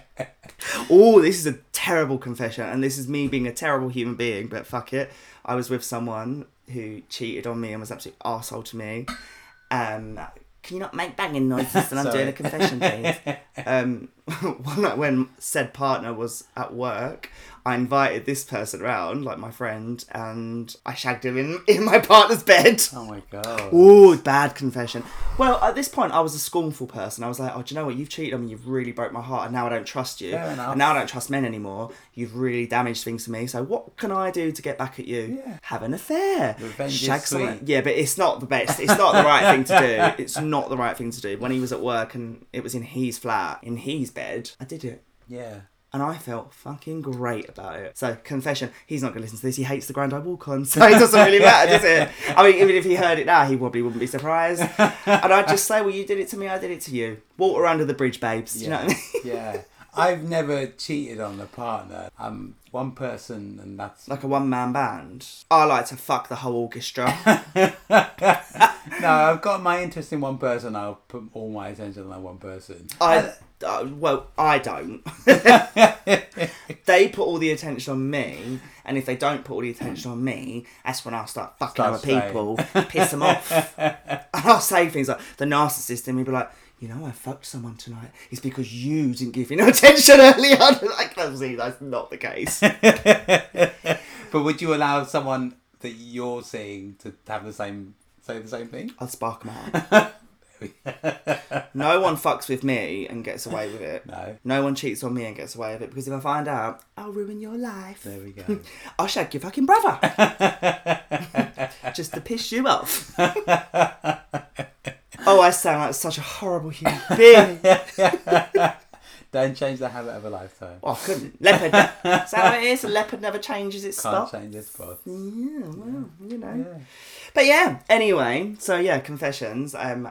B: Oh, this is a terrible confession, and this is me being a terrible human being, but fuck it. I was with someone who cheated on me and was absolute arsehole to me. Um, can you not make banging noises when I'm doing a confession, please? Um, one night when said partner was at work, I invited this person around, like my friend, and I shagged him in, in my partner's bed.
A: Oh my god.
B: Ooh, bad confession. Well, at this point, I was a scornful person. I was like, oh, do you know what? You've cheated on me. You've really broke my heart, and now I don't trust you.
A: Fair enough.
B: And now I don't trust men anymore. You've really damaged things to me. So what can I do to get back at you?
A: Yeah.
B: Have an affair.
A: Revenge is
B: Shag someone-
A: sweet.
B: Yeah, but it's not the best. It's not the right thing to do. It's not the right thing to do. When he was at work and it was in his flat, in his bed, I did it.
A: Yeah.
B: And I felt fucking great about it. So, confession, he's not going to listen to this. He hates the ground I walk on, so it doesn't really matter, does it? I mean, even if he heard it now, he probably wouldn't be surprised. And I'd just say, well, you did it to me, I did it to you. Water under the bridge, babes. Do you know what I mean?
A: yeah. I've never cheated on a partner. I'm one person, and that's
B: Like a one man band. I like to fuck the whole orchestra.
A: no. I've got my interest in one person. I'll put all my attention on that one person.
B: I, uh, well, I don't. they put all the attention on me, and if they don't put all the attention on me, that's when I'll start fucking
A: Start
B: other
A: saying.
B: people, piss them off. And I'll say things like the narcissist in me be like, you know, I fucked someone tonight. It's because you didn't give me no attention early on. Like, obviously, that's not the case.
A: But would you allow someone that you're seeing to have the same say the same thing?
B: I'll spark them out. no one fucks with me and gets away with it.
A: No.
B: No one cheats on me and gets away with it because if I find out, I'll ruin your life.
A: There we go.
B: I'll shag your fucking brother. Just to piss you off. oh, I sound like such a horrible human being.
A: Don't change the habit of a lifetime.
B: Oh, I couldn't. Leopard. Is that what it is? A leopard never changes its
A: Can't
B: spot.
A: change this spot.
B: Yeah, well, you know.
A: Yeah.
B: But yeah, anyway, so yeah, confessions. Um,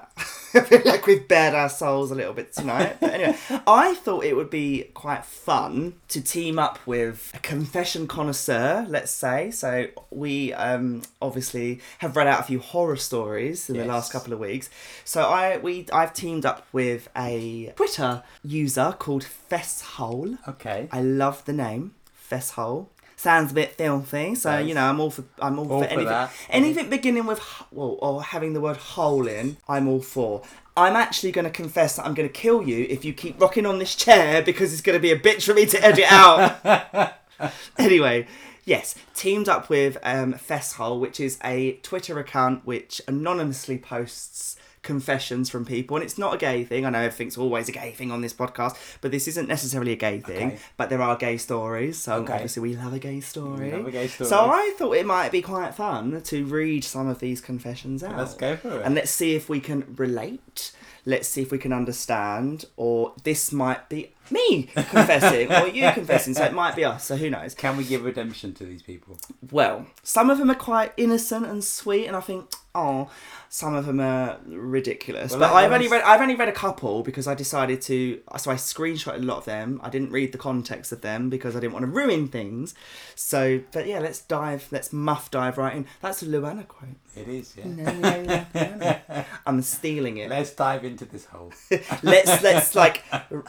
B: I feel like we've bared our souls a little bit tonight. But anyway, I thought it would be quite fun to team up with a confession connoisseur, let's say. So we um, obviously have read out a few horror stories in the last couple of weeks. So I we I've teamed up with a Twitter user called Fesshole.
A: Okay.
B: I love the name Fesshole. Sounds a bit filthy, so
A: Does.
B: you know I'm all for I'm all,
A: All
B: for
A: for
B: anything
A: that.
B: anything beginning with well or having the word hole in. I'm all for. I'm actually going to confess that I'm going to kill you if you keep rocking on this chair because it's going to be a bitch for me to edit out. anyway, yes, teamed up with um, Fesshole, which is a Twitter account which anonymously posts confessions from people, and it's not a gay thing. I know everything's always a gay thing on this podcast, but this isn't necessarily a gay thing.
A: Okay.
B: But there are gay stories, so
A: Okay.
B: obviously we love a gay story.
A: love a gay story.
B: So I thought it might be quite fun to read some of these confessions out.
A: Let's go for it.
B: And let's see if we can relate. Let's see if we can understand, or this might be me confessing, or you confessing. So it might be us. So who knows?
A: Can we give redemption to these people?
B: Well, some of them are quite innocent and sweet, and I think, oh, some of them are ridiculous.
A: Well,
B: but
A: I- I
B: I've only read I've only read a couple because I decided to. So I screenshotted a lot of them. I didn't read the context of them because I didn't want to ruin things. So, but yeah, let's dive. Let's muff dive right in. That's a Luana quote.
A: It is, yeah.
B: No, no, no, no. I'm stealing it.
A: Let's dive into this hole.
B: Let's let's like r-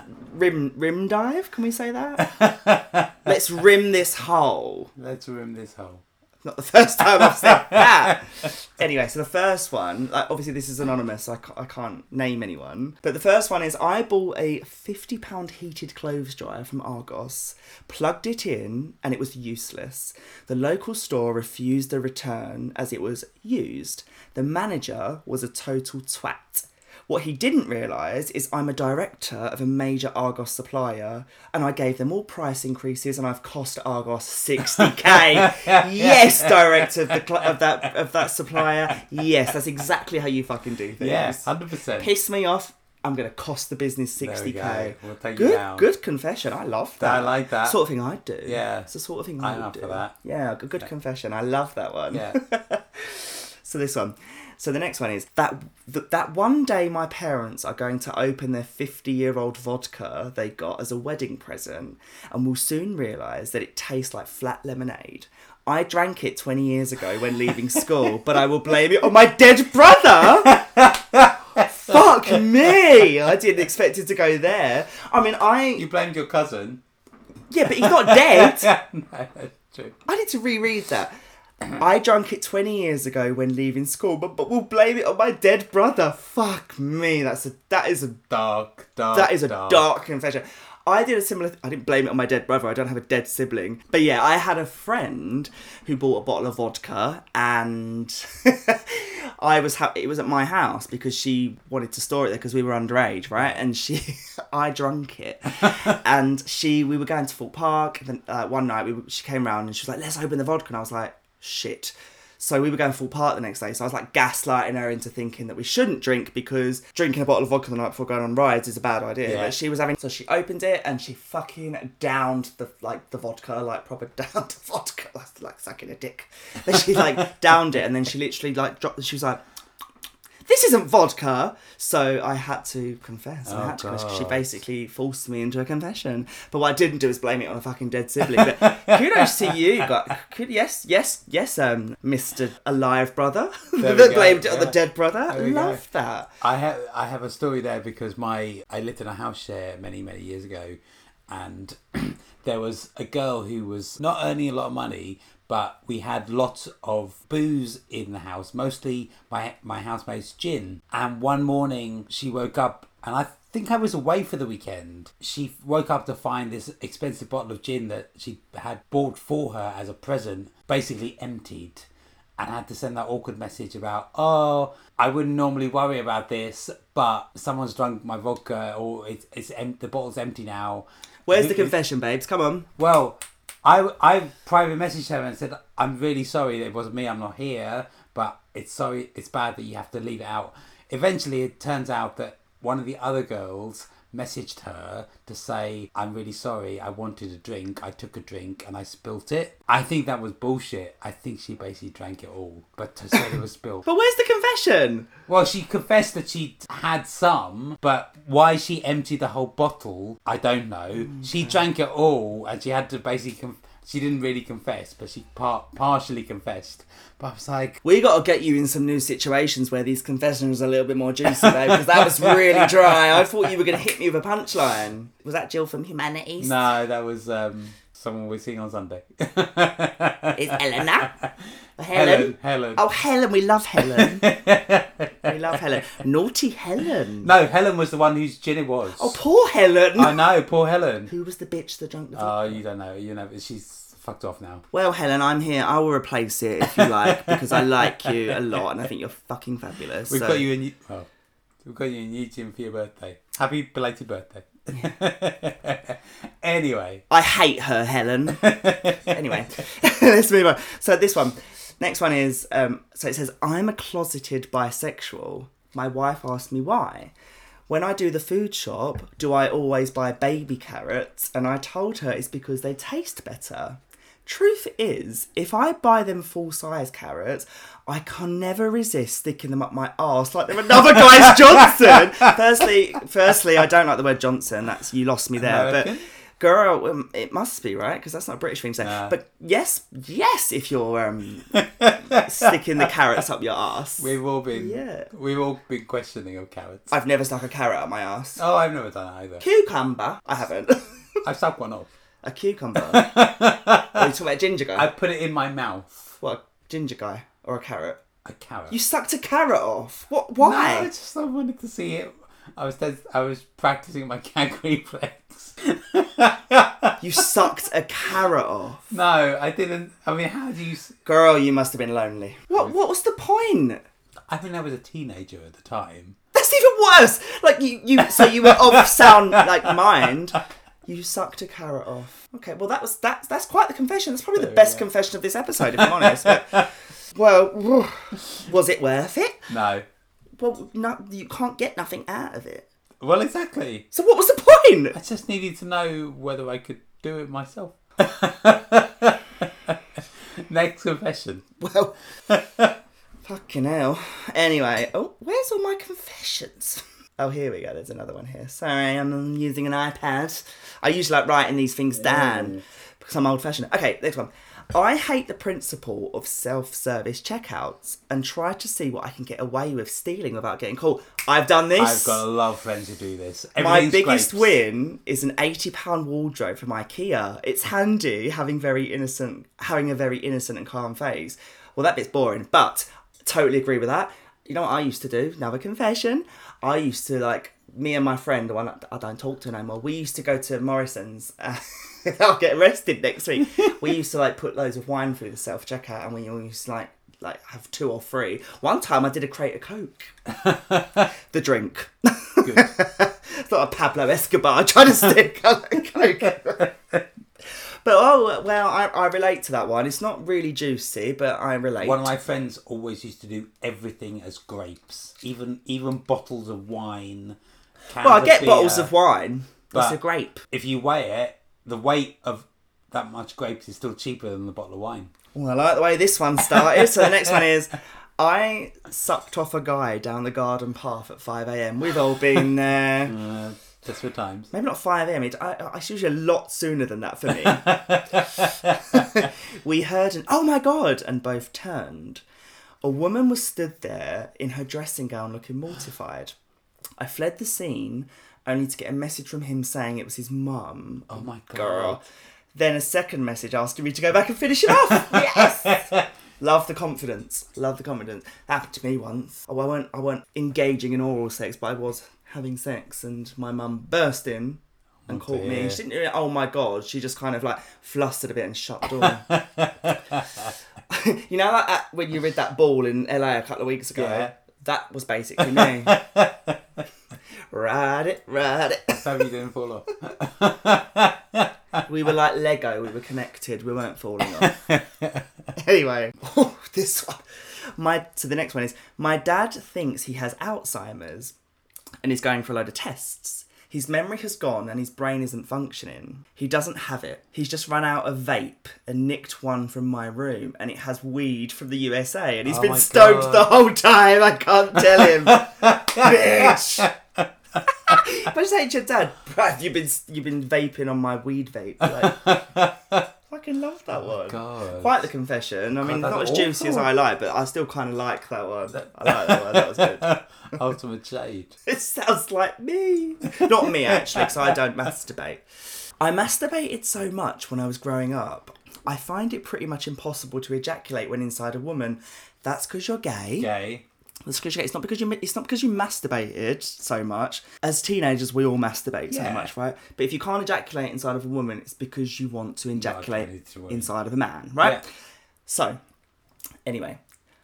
B: rim rim dive. Can we say that? let's rim this hole.
A: Let's rim this hole.
B: Not the first time I've said that. anyway, so the first one, like, obviously this is anonymous, so I ca- I can't name anyone. But the first one is I bought a fifty pound heated clothes dryer from Argos, plugged it in, and it was useless. The local store refused the return as it was used. The manager was a total twat. What he didn't realise is I'm a director of a major Argos supplier and I gave them all price increases and I've cost Argos 60k. yes, director of, the cl- of that of that supplier. Yes, that's exactly how you fucking do things.
A: Yeah, hundred percent.
B: Piss me off. I'm gonna cost the business
A: There we
B: 60k.
A: go. We'll
B: Good, good confession. I love that.
A: I like that.
B: Sort of thing I'd do.
A: Yeah.
B: it's the sort of thing
A: I'm
B: I would do.
A: that.
B: Yeah, good, good confession. I love that one.
A: Yeah.
B: So this one. So the next one is that th- that one day my parents are going to open their 50-year-old vodka they got as a wedding present and will soon realize that it tastes like flat lemonade. I drank it 20 years ago when leaving school, but I will blame it on my dead brother. Fuck me! I didn't expect it to go there. I mean, I
A: You blamed your cousin.
B: yeah, but he's not dead.
A: no, that's true.
B: I need to reread that. I drank it 20 years ago when leaving school, but but we'll blame it on my dead brother. Fuck me. That's a that is a
A: Dark, dark.
B: that is a dark, confession. I did a similar. I didn't blame it on my dead brother. I don't have a dead sibling. But yeah, I had a friend who bought a bottle of vodka, and I was ha- it was at my house because she wanted to store it there because we were underage, right? And she, I drank it, and she we were going to Thorpe Park. And then uh, one night we, she came round and she was like, "Let's open the vodka," and I was like, "Shit." So we were going full part the next day. So I was like gaslighting her into thinking that we shouldn't drink because drinking a bottle of vodka the night before going on rides is a bad idea.
A: Yeah.
B: But she was having so she opened it and she fucking downed the like the vodka, like proper downed the vodka. That's like sucking a dick. But she like downed it and then she literally like dropped she was like this isn't vodka. So I had to confess. I
A: Oh,
B: had to confess. She basically forced me into a confession. But what I didn't do is blame it on a fucking dead sibling. But kudos to you. Could, yes, yes, yes, um, Mr. Alive Brother. That blamed it on the dead brother.
A: We go.
B: Love that.
A: I have I have a story there because my I lived in a house share many many years ago, and there was a girl who was not earning a lot of money, but we had lots of booze in the house, mostly my my housemate's gin. And one morning she woke up, and I think I was away for the weekend. She woke up to find this expensive bottle of gin that she had bought for her as a present, basically emptied and had to send that awkward message about, oh, I wouldn't normally worry about this, but someone's drunk my vodka, or it's it's em- the bottle's empty now.
B: Where's the confession, babes? Come on.
A: Well, I I private messaged her and said, I'm really sorry that it wasn't me. I'm not here, but it's sorry. It's bad that you have to leave it out. Eventually, it turns out that one of the other girls messaged her to say, I'm really sorry. I wanted a drink. I took a drink and I spilt it. I think that was bullshit. I think she basically drank it all, but to say it was spilled.
B: But where's the confession?
A: Well, she confessed that she had some, but why she emptied the whole bottle, I don't know. She mm. drank it all, and she had to basically. Conf- she didn't really confess, but she par- partially confessed. But I was like,
B: We got to get you in some new situations where these confessions are a little bit more juicy, though, because that was really dry. I thought you were going to hit me with a punchline. Was that Jill from Humanities?
A: no, that was um, someone we're seeing on Sunday.
B: It's Eleanor. Helen.
A: Helen. Helen.
B: Oh, Helen. We love Helen. we love Helen. Naughty Helen.
A: No, Helen was the one whose gin it was.
B: Oh, poor Helen.
A: I know, poor Helen.
B: Who was the bitch that drank the
A: Oh, you don't know. You know, she's fucked off now.
B: Well, Helen, I'm here. I will replace it if you like, because I like you a lot and I think you're fucking fabulous.
A: We've
B: so-
A: got you in. Oh, we've got you in Eugene for your birthday. Happy belated birthday. anyway,
B: I hate her, Helen. anyway, let's move on. So this one, next one is um, so it says I'm a closeted bisexual. My wife asked me why. When I do the food shop, do I always buy baby carrots? And I told her it's because they taste better. Truth is, if I buy them full size carrots, I can never resist sticking them up my arse like they're another guy's Johnson. firstly, firstly, I don't like the word Johnson. That's you lost me there.
A: American?
B: But girl, um, it must be right because that's not a British thing to say.
A: Nah.
B: But yes, yes, if you're um, sticking the carrots up your ass.
A: we've all been.
B: Yeah.
A: We've all been questioning of carrots.
B: I've never stuck a carrot up my ass.
A: oh, I've never done it either.
B: Cucumber, I haven't.
A: I've stuck one off.
B: A cucumber. Are you talking about a ginger guy?
A: I put it in my mouth.
B: What, a ginger guy or a carrot?
A: A carrot.
B: You sucked a carrot off. What?
A: No,
B: Why?
A: I just I wanted to see it. I was I was practicing my gag reflex.
B: You sucked a carrot off.
A: no, I didn't. I mean, how do you? s-
B: Girl, you must have been lonely. What? What was the point?
A: I think I was a teenager at the time.
B: That's even worse. Like you, you. So you were of sound like mind. You sucked a carrot off. Okay, well that was that's that's quite the confession. That's probably the
A: There we
B: best confession of this episode, if I'm honest. But, well, was it worth it?
A: No.
B: Well, no, you can't get nothing out of it.
A: Well, exactly.
B: So what was the point?
A: I just needed to know whether I could do it myself. Next confession.
B: Well, fucking hell. Anyway, oh, where's all my confessions? Oh, here we go. There's another one here. Sorry, I'm using an iPad. I usually like writing these things down because I'm old fashioned. Okay, next one. I hate the principle of self service checkouts and try to see what I can get away with stealing without getting caught. I've done this.
A: I've got a lot of friends who do this.
B: My biggest
A: grapes.
B: win is an eighty pound wardrobe from IKEA. It's handy having very innocent, having a very innocent and calm face. Well, that bit's boring, but totally agree with that. You know what I used to do? Another confession. I used to like me and my friend, the one I don't talk to no more. We used to go to Morrison's. Uh, I'll get arrested next week. we used to like put loads of wine through the self checkout, and we used to like like have two or three. One time I did a crate of Coke. the drink.
A: Good.
B: Thought of Pablo Escobar trying to stick Coke. But oh well, I, I relate to that one. It's not really juicy, but I relate.
A: One of my friends always used to do everything as grapes, even even bottles of wine.
B: well, I get
A: beer.
B: bottles of wine. That's
A: But-
B: a grape.
A: If you weigh it, the weight of that much grapes is still cheaper than the bottle of wine.
B: Well, I like the way this one started. so the next one is I sucked off a guy down the garden path at 5 a.m. We've all been there.
A: Uh, For times.
B: Maybe not 5 a.m. It, I, I, it's usually a lot sooner than that for me. we heard an oh my god, and both turned. A woman was stood there in her dressing gown looking mortified. I fled the scene only to get a message from him saying it was his mum.
A: Oh my god.
B: Girl. Then a second message asking me to go back and finish it off. yes. Love the confidence. Love the confidence. Happened to me once. Oh, I weren't I weren't engaging in oral sex, but I was having sex and my mum burst in and
A: Oh,
B: caught me.
A: dear.
B: She didn't really, oh my god, she just kind of like flustered a bit and shut the door. you know like at- when you read that ball in LA a couple of weeks ago?
A: Yeah.
B: That was basically me. ride it, ride it.
A: So you didn't fall off.
B: We were like Lego. We were connected. We weren't falling off. anyway, oh, this one. My so the next one is my dad thinks he has Alzheimer's, and he's going for a load of tests. His memory has gone and his brain isn't functioning. He doesn't have it. He's just run out of vape and nicked one from my room, and it has weed from the USA, and he's
A: Oh
B: been
A: my
B: stoked
A: God.
B: the whole time. I can't tell him, bitch. But I say to your dad, bruv, you've been you've been vaping on my weed vape. Like, fucking love that oh, one.
A: God.
B: Quite the confession. I mean, not as juicy as. I like, but I still kind of like that one. I like that one. That was good.
A: Ultimate shade.
B: It sounds like me. Not me, actually, because I don't masturbate. I masturbated so much when I was growing up. I find it pretty much impossible to ejaculate when inside a woman. That's because you're gay.
A: Gay.
B: That's because you're. It's not because you. It's not because you masturbated so much. As teenagers, we all masturbate so
A: Yeah.
B: much, right? But if you can't ejaculate inside of a woman, it's because you want to ejaculate inside of a man, right?
A: Yeah.
B: So, anyway,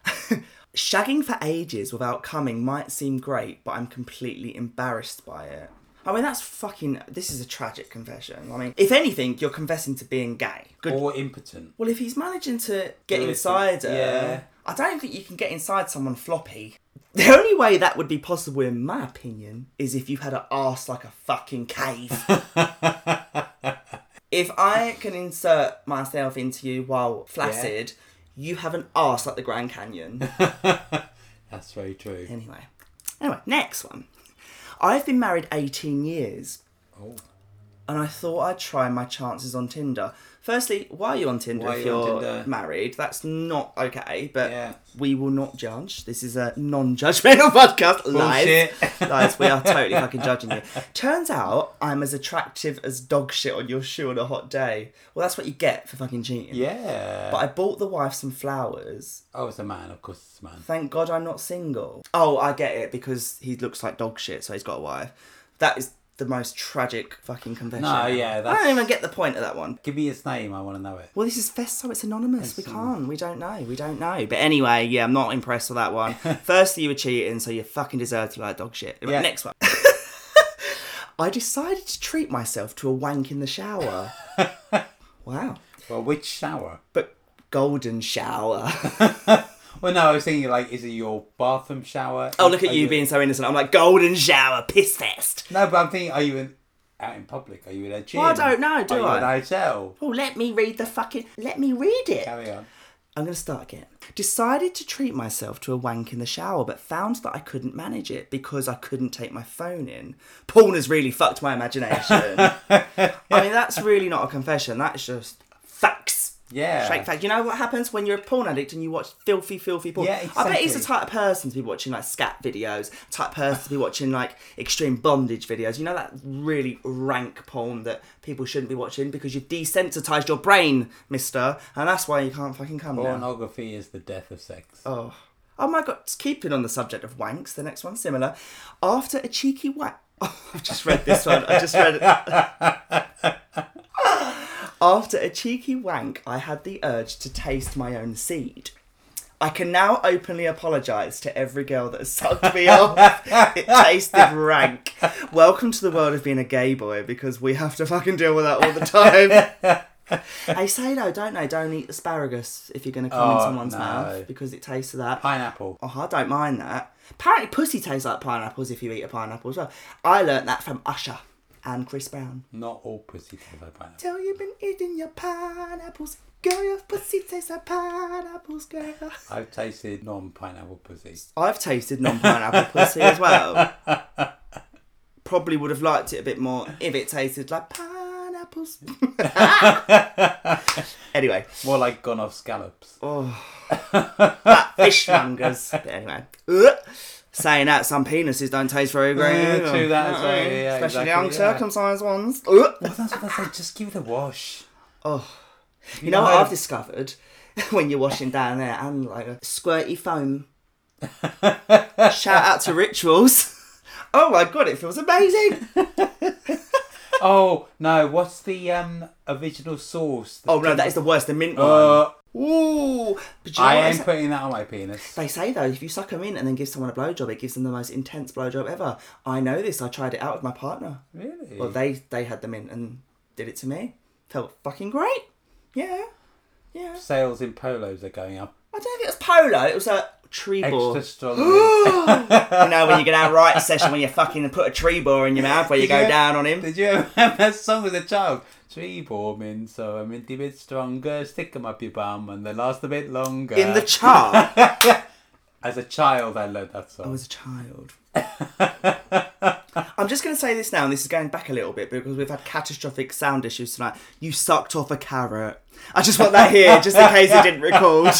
B: shagging for ages without coming might seem great, but I'm completely embarrassed by it. I mean, that's fucking. This is a tragic confession. I mean, if anything, you're confessing to being gay. Good.
A: Or impotent.
B: Well, if he's managing to get inside her,
A: yeah.
B: I don't think you can get inside someone floppy. The only way that would be possible, in my opinion, is if you had an arse like a fucking cave. if I can insert myself into you while flaccid, you have an arse like the Grand Canyon.
A: That's very true.
B: anyway. Anyway, next one. I've been married 18 years
A: Oh.
B: and I thought I'd try my chances on Tinder. Firstly, why are you on Tinder
A: Why
B: if
A: you on
B: you're
A: Tinder?
B: married? That's not okay, but
A: Yeah.
B: we will not judge. This is a non judgmental podcast. Lies.
A: Bullshit.
B: Lies, we are totally fucking judging you. Turns out I'm as attractive as dog shit on your shoe on a hot day. Well, that's what you get for fucking cheating.
A: Yeah.
B: But I bought the wife some flowers.
A: oh, it's a man. Of course, it's a man.
B: Thank God I'm not single. Oh, I get it because he looks like dog shit, so he's got a wife. That is the most tragic fucking confession.
A: No, yeah,
B: I don't even get the point of that one.
A: Give me his name. I want to know it.
B: Well, this is Fest, so it's anonymous. We can't. We don't know. We don't know. But anyway, yeah, I'm not impressed with that one. Firstly, you were cheating, so you fucking deserve to like dog shit.
A: Yeah.
B: Next one. I decided to treat myself to a wank in the shower. wow.
A: Well, which shower?
B: But golden shower.
A: Well, no, I was thinking like, is it your bathroom shower?
B: oh, look at
A: Are
B: you being so innocent. I'm like, golden shower, piss fest.
A: No, but I'm thinking, are you in out in public? Are you in a gym?
B: Well, I don't know, do
A: are you
B: I?
A: in a hotel?
B: Oh, let me read the fucking. Let me read it.
A: Carry on.
B: I'm going to start again. Decided to treat myself to a wank in the shower, but found that I couldn't manage it because I couldn't take my phone in. Porn has really fucked my imagination. I mean, that's really not a confession. That's just facts.
A: Yeah.
B: Straight fact. You know what happens when you're a porn addict and you watch filthy, filthy porn?
A: Yeah, exactly.
B: I bet he's the type of person to be watching like scat videos, type of person to be watching like extreme bondage videos. You know that really rank porn that people shouldn't be watching because you've desensitized your brain, mister, and that's why you can't fucking come now.
A: Pornography is the death of sex.
B: Oh. Oh my god, keeping on the subject of wanks, the next one similar. After a cheeky wank. Oh, I've just read this one. I just read it. After a cheeky wank, I had the urge to taste my own seed. I can now openly apologise to every girl that has sucked me off. It tasted rank. Welcome to the world of being a gay boy because we have to fucking deal with that all the time. I say though, don't they? Don't eat asparagus if you're going to come in
A: Oh,
B: someone's
A: no.
B: mouth because it tastes of that.
A: Pineapple.
B: Oh, I don't mind that. Apparently, pussy tastes like pineapples if you eat a pineapple as well. I learnt that from Usher and Chris Brown.
A: Not all pussy tastes like pineapple.
B: Tell you've been eating your pineapples, girl. Your pussy tastes like pineapples, girl.
A: I've tasted non-pineapple pussy.
B: I've tasted non-pineapple pussy as well. Probably would have liked it a bit more if it tasted like pineapples. anyway,
A: More like gone off scallops.
B: oh, that fishmongers. But anyway. Saying that some penises don't taste very great.
A: Yeah,
B: either.
A: true that as well,
B: Uh-uh.
A: yeah,
B: especially
A: exactly,
B: the
A: yeah.
B: uncircumcised ones. Ugh.
A: Well, that's what I say. Just give it a wash.
B: Oh, you know
A: know
B: what I've discovered when you're washing down there and like a squirty foam. Shout out to rituals. Oh my god, it feels amazing.
A: Oh no! What's the um Original Source?
B: Oh no, that is the worst. The mint one. Ooh. But you know
A: I am
B: say?
A: putting that on my penis.
B: They say though, if you suck them in and then give someone a blowjob, it gives them the most intense blowjob ever. I know this. I tried it out with my partner.
A: Really?
B: Well, they they had them in and did it to me. Felt fucking great. Yeah, yeah.
A: Sales in polos are going up.
B: I don't think it was polo. It was a Trebor.
A: Extra strong.
B: you know when you get out right session when you fucking put a Trebor in your mouth where you
A: Did
B: go
A: you-
B: down on him.
A: Did you ever have that song as a child? Tree bombing, so I'm a bit stronger. Stick 'em up your bum, and they last a bit longer.
B: In the chart.
A: As a child, I learned that song.
B: Oh, I was a child. I'm just going to say this now, and this is going back a little bit because we've had catastrophic sound issues tonight. You sucked off a carrot. I just want that here, just in case it didn't record.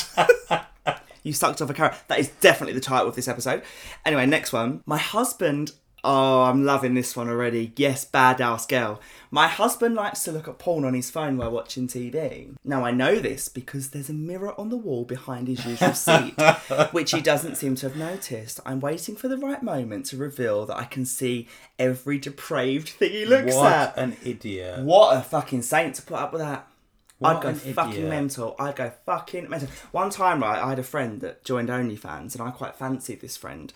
B: you sucked off a carrot. That is definitely the title of this episode. Anyway, next one. My husband. Oh, I'm loving this one already. Yes, badass girl. My husband likes to look at porn on his phone while watching TV. Now, I know this because there's a mirror on the wall behind his usual seat, which he doesn't seem to have noticed. I'm waiting for the right moment to reveal that I can see every depraved thing he looks
A: what
B: at.
A: an idiot.
B: What a fucking saint to put up with that.
A: What
B: I'd go fucking
A: idiot.
B: mental. I'd go fucking mental. One time, right, I had a friend that joined OnlyFans, and I quite fancied this friend.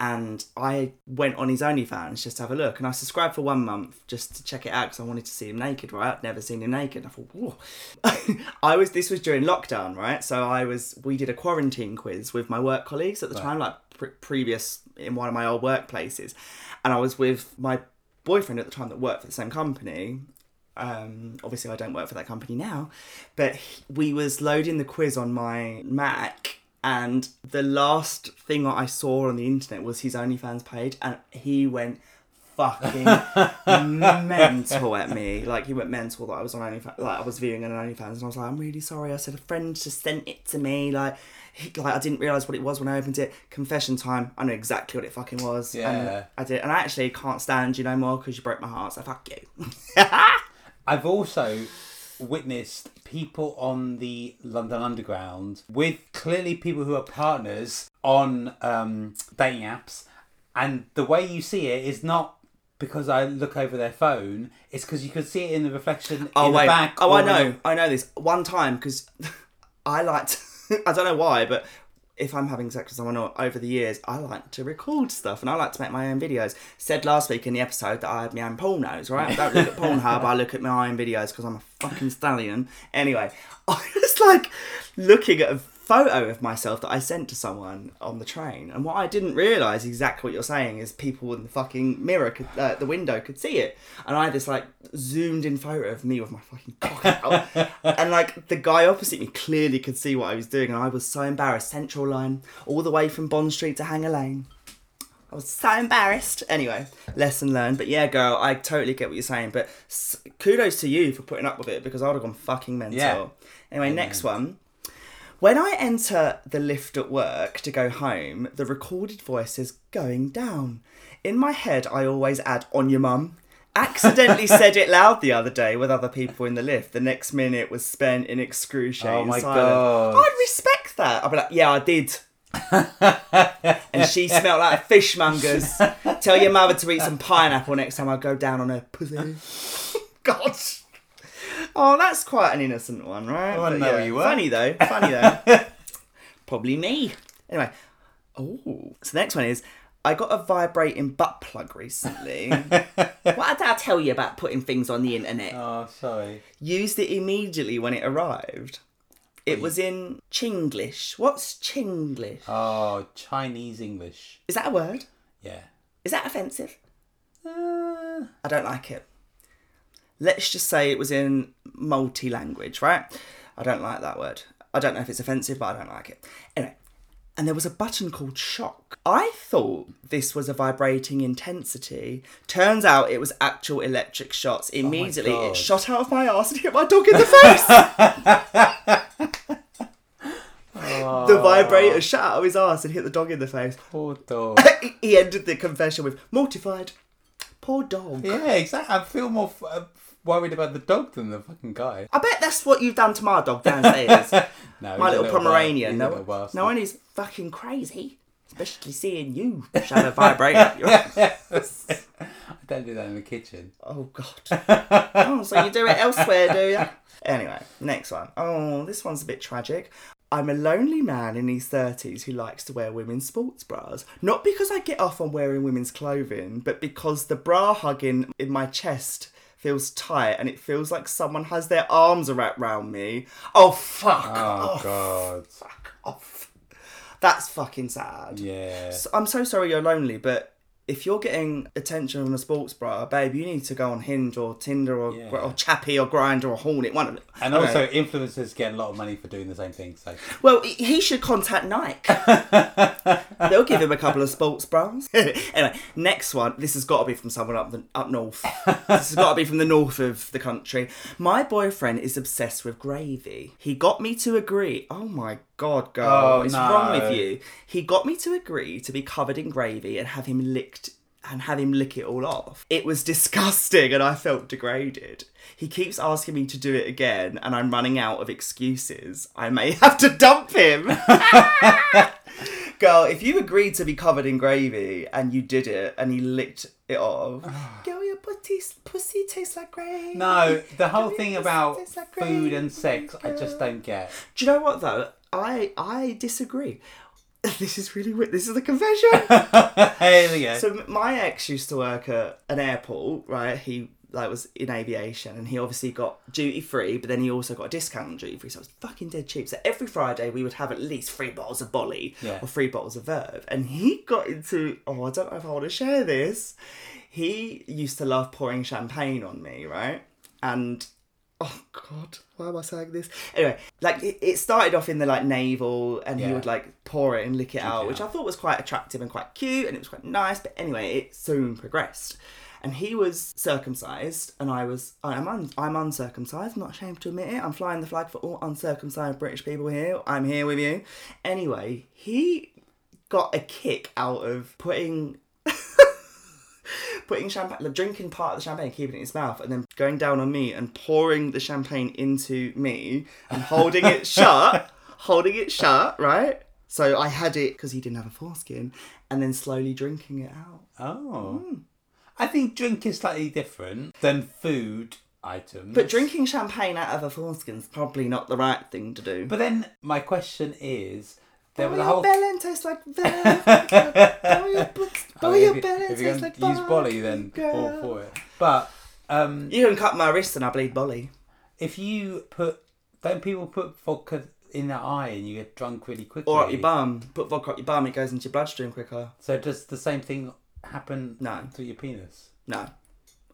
B: And I went on his OnlyFans just to have a look, and I subscribed for one month just to check it out because I wanted to see him naked. Right, I'd never seen him naked. I thought, whoa. I was. This was during lockdown, right? So I was. We did a quarantine quiz with my work colleagues at the time, like pre- previous in one of my old workplaces, and I was with my boyfriend at the time that worked for the same company um, obviously I don't work for that company now, but he- we was loading the quiz on my Mac, and the last thing I saw on the internet was his OnlyFans page, and he went fucking mental at me. Like he went mental that I was on OnlyFans, like I was viewing an OnlyFans, and I was like, I'm really sorry. I said a friend just sent it to me, like. He, like I didn't realize what it was when I opened it. Confession time. I know exactly what it fucking was.
A: Yeah.
B: And I did, and I actually can't stand you no more because you broke my heart. So fuck you.
A: I've also witnessed people on the London Underground with clearly people who are partners on um, dating apps, and the way you see it is not because I look over their phone. It's because you can see it in the reflection
B: Oh
A: in
B: wait!
A: the back.
B: oh, I know, I know this. One time, because I liked, I don't know why, but if I'm having sex with someone or over the years, I like to record stuff and I like to make my own videos. Said last week in the episode that I had my own pornos, right? I don't look at Pornhub, I look at my own videos because I'm a fucking stallion. Anyway, I was like looking at a photo of myself that I sent to someone on the train, and what I didn't realise exactly what you're saying is people in the fucking mirror, could, uh, the window, could see it, and I had this like zoomed in photo of me with my fucking cock out, and like the guy opposite me clearly could see what I was doing, and I was so embarrassed. Central line, all the way from Bond Street to Hanger Lane. I was so embarrassed. Anyway, lesson learned. But yeah, girl, I totally get what you're saying. But s- kudos to you for putting up with it because I would have gone fucking mental.
A: Yeah.
B: Anyway, next one. When I enter the lift at work to go home, the recorded voice is going down. In my head, I always add on your mum. Accidentally said it loud the other day with other people in the lift. The next minute was spent in excruciating
A: Oh my
B: silence.
A: God.
B: I'd respect that. I'd be like, yeah, I did. and she smelled like a fishmongers. Tell your mother to eat some pineapple next time I go down on her pussy. God. Oh, that's quite an innocent one, right?
A: I
B: But
A: know where you were.
B: Funny though. Funny though. Probably me. Anyway. Oh. So the next one is I got a vibrating butt plug recently. what did I tell you about putting things on the internet?
A: Oh, sorry.
B: Used it immediately when it arrived. It was in Chinglish. What's Chinglish?
A: Oh, Chinese English.
B: Is that a word?
A: Yeah.
B: Is that offensive?
A: Uh,
B: I don't like it. Let's just say it was in multi language, right? I don't like that word. I don't know if it's offensive, but I don't like it. Anyway, and there was a button called shock. I thought this was a vibrating intensity. Turns out it was actual electric shots. Immediately,
A: God.
B: it shot out of my ass and hit my dog in the face. The vibrator shot out of his ass and hit the dog in the face.
A: poor dog.
B: he ended the confession with mortified. Poor dog.
A: yeah, exactly. I feel more f- uh, worried about the dog than the fucking guy.
B: I bet that's what you've done to my dog downstairs.
A: No,
B: my little Pomeranian. No, no one is fucking crazy. Especially seeing you shove a vibrator up your ass.
A: I don't do that in the kitchen.
B: Oh, God. Oh, so you do it elsewhere, do you? Anyway, next one. Oh, this one's a bit tragic. I'm a lonely man in his 30s who likes to wear women's sports bras. Not because I get off on wearing women's clothing, but because the bra hugging in my chest feels tight and it feels like someone has their arms wrapped around me. Oh, fuck.
A: Oh, oh God.
B: Fuck oh, off. That's fucking sad.
A: Yeah.
B: So- I'm so sorry you're lonely, but if you're getting attention from a sports bra, babe, you need to go on Hinge or Tinder or,
A: Yeah.
B: or Chappy or Grindr or Hornet, one of them.
A: And
B: Okay.
A: also, influencers get a lot of money for doing the same thing. So,
B: Well, he- he should contact Nike. They'll give him a couple of sports bras. anyway, next one. This has got to be from someone up the, up north. this has got to be from the north of the country. My boyfriend is obsessed with gravy. He got me to agree. Oh my god, girl,
A: Oh,
B: what's
A: no.
B: wrong with you? He got me to agree to be covered in gravy and have him licked and have him lick it all off. It was disgusting and I felt degraded. He keeps asking me to do it again and I'm running out of excuses. I may have to dump him. Girl, if you agreed to be covered in gravy and you did it and he licked it off, girl, your pussy, pussy tastes like gravy.
A: no, the whole
B: me
A: thing about
B: like
A: food and sex, I just don't get.
B: Do you know what though? I I disagree. This is really weird. This is a confession.
A: Here we go.
B: So my ex used to work at an airport, right? He like was in aviation, and he obviously got duty free, but then he also got a discount on duty free, so it was fucking dead cheap. So every Friday we would have at least three bottles of Bolly
A: Yeah.
B: or three bottles of Verve, and he got into oh I don't know if I want to share this. He used to love pouring champagne on me, right? And oh god, why am I saying this? Anyway, like it, it started off in the like navel, and he
A: Yeah.
B: would like pour it and lick it out, which. I thought was quite attractive and quite cute, and it was quite nice. But anyway, it soon progressed. And he was circumcised, and I was. I'm un, I'm uncircumcised. I'm not ashamed to admit it. I'm flying the flag for all uncircumcised British people here. I'm here with you. Anyway, he got a kick out of putting putting champagne, like, drinking part of the champagne, keeping it in his mouth, and then going down on me and pouring the champagne into me and holding it shut, holding it shut, right? So I had it because he didn't have a foreskin, and then slowly drinking it out.
A: Oh.
B: Hmm.
A: I think drink is slightly different than food items.
B: But drinking champagne out of a foreskin's probably not the right thing to do.
A: But then my question is, there
B: Boy,
A: was a
B: your
A: whole.
B: bellend tastes like velvet. Boy, your, boots-
A: I mean, if, you,
B: bellend
A: if you're
B: tastes
A: going
B: like
A: to use bolly, then
B: girl.
A: all for it. But um,
B: You can cut my wrist and I bleed bolly.
A: if you put, don't people put vodka in their eye and you get drunk really quickly?
B: Or up your bum. Put vodka up your bum, it goes into your bloodstream quicker.
A: So does the same thing happen
B: No.
A: to your penis?
B: No.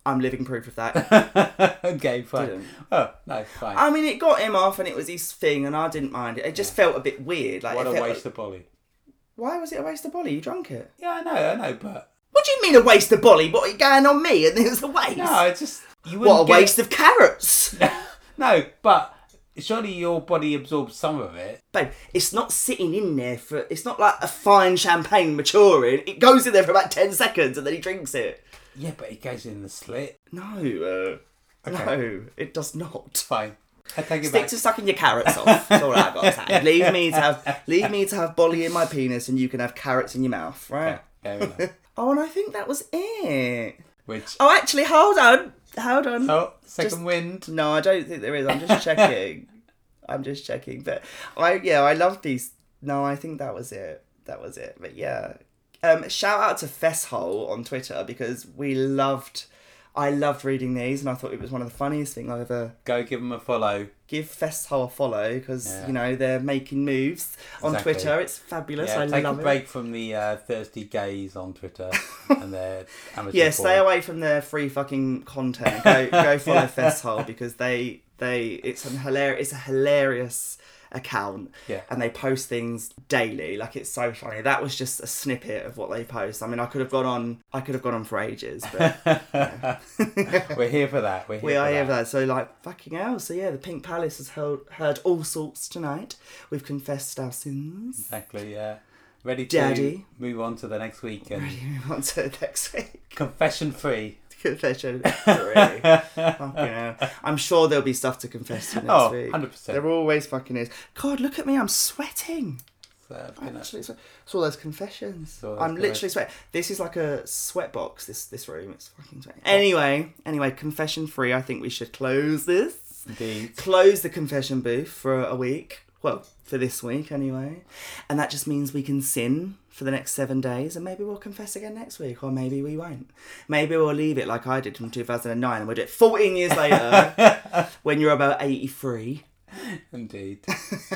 B: I'm living proof of that.
A: okay, fine.
B: Didn't.
A: Oh no, fine.
B: I mean, it got him off and it was his thing and I didn't mind it. It just felt a bit weird. Like,
A: what a waste
B: like-
A: of bolly.
B: Why was it a waste of bolly? You drunk it?
A: Yeah, I know, I know, but
B: What do you mean a waste of bolly? What, are you going on me and it was a waste?
A: no, it's just you
B: what, a waste of carrots?
A: no, but surely your body absorbs some of it.
B: Babe, it's not sitting in there for. It's not like a fine champagne maturing. It goes in there for about 10 seconds and then he drinks it.
A: Yeah, but it goes in the slit.
B: No, uh,
A: Okay.
B: no, it does not.
A: Fine. I take it
B: Stick
A: back.
B: to sucking your carrots off. That's all I've got to say. Leave me to have leave me to have bolly in my penis, and you can have carrots in your mouth, right?
A: Fair enough.
B: Oh, and I think that was it.
A: Which
B: Oh, actually, hold on, hold on.
A: oh, second
B: Just-
A: wind.
B: No, I don't think there is. I'm just checking. I'm just checking. But I, yeah, I love these. No, I think that was it. That was it. But yeah, Um, shout out to Fesshole on Twitter because we loved. I loved reading these, and I thought it was one of the funniest things I've ever.
A: Go give them a follow.
B: Give Fesshole a follow because
A: Yeah.
B: you know they're making moves on
A: Exactly.
B: Twitter. It's fabulous.
A: Yeah,
B: I
A: take a
B: it.
A: break from the uh, thirsty gays on Twitter and their amateur
B: Yeah, stay away from their free fucking content. Go go follow Fesshole because they they it's an hilarious it's a hilarious account.
A: Yeah.
B: And they post things daily. Like it's so funny. That was just a snippet of what they post. I mean I could have gone on I could have gone on for ages, but
A: We're here for that. We're here
B: we
A: for
B: are here
A: that.
B: for that. So like fucking hell. So yeah, the Pink Palace has heard heard all sorts tonight. We've confessed our sins.
A: Exactly, yeah. Ready to
B: Daddy.
A: move on to the next week and
B: Move on to next week.
A: confession free.
B: Confession. I'm sure there'll be stuff to confess to next
A: Oh,
B: week.
A: 100%.
B: There always fucking is. God, look at me. I'm sweating.
A: So,
B: I'm actually sweating. It's all those confessions.
A: all those
B: I'm literally sweating. This is like a sweat box. This this room. It's fucking sweating. Anyway, anyway, confession free. I think we should close this.
A: indeed.
B: Close the confession booth for a week. Well, for this week anyway. And that just means we can sin for the next seven days and maybe we'll confess again next week or maybe we won't. Maybe we'll leave it like I did from 2009 and we'll do it 14 years later when you're about 83.
A: Indeed.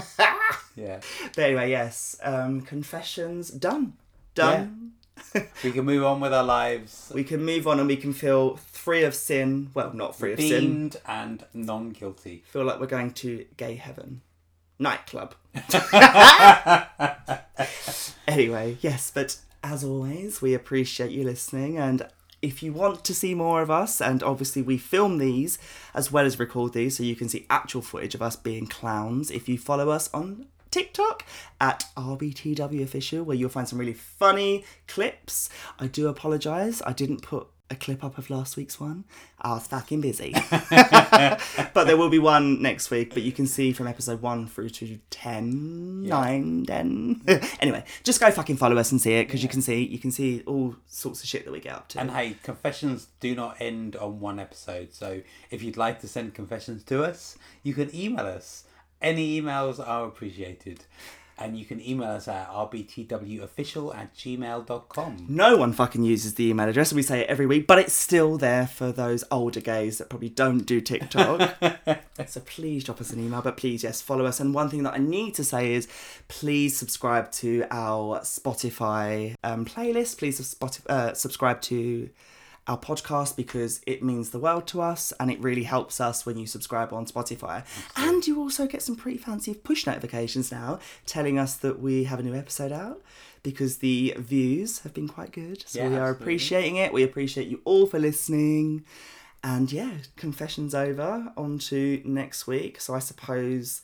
A: yeah.
B: But anyway, yes, um, confessions done. Done.
A: We can move on with our lives.
B: We can move on and we can feel free of sin. Well, not free of sin.
A: Redeemed and non guilty.
B: Feel like we're going to gay heaven. Nightclub. anyway, yes, but as always, we appreciate you listening. And if you want to see more of us, and obviously we film these as well as record these, so you can see actual footage of us being clowns, if you follow us on TikTok at RBTW Official, where you'll find some really funny clips. I do apologise, I didn't put a clip up of last week's one. I was fucking busy. but there will be one next week, but you can see from episode 1 through to 10, 9, 10. anyway, just go fucking follow us and see it because you can see you can see all sorts of shit that we get up to.
A: And hey, confessions do not end on one episode. So if you'd like to send confessions to us, you can email us. Any emails are appreciated. And you can email us at rbtwofficial at gmail.com.
B: No one fucking uses the email address, we say it every week, but it's still there for those older gays that probably don't do TikTok. so please drop us an email, but please, yes, follow us. And one thing that I need to say is please subscribe to our Spotify um, playlist. Please uh, subscribe to our podcast because it means the world to us and it really helps us when you subscribe on Spotify. And you also get some pretty fancy push notifications now telling us that we have a new episode out because the views have been quite good. So
A: Yeah,
B: we are
A: absolutely.
B: appreciating it. We appreciate you all for listening. And yeah, confessions over. On to next week. So I suppose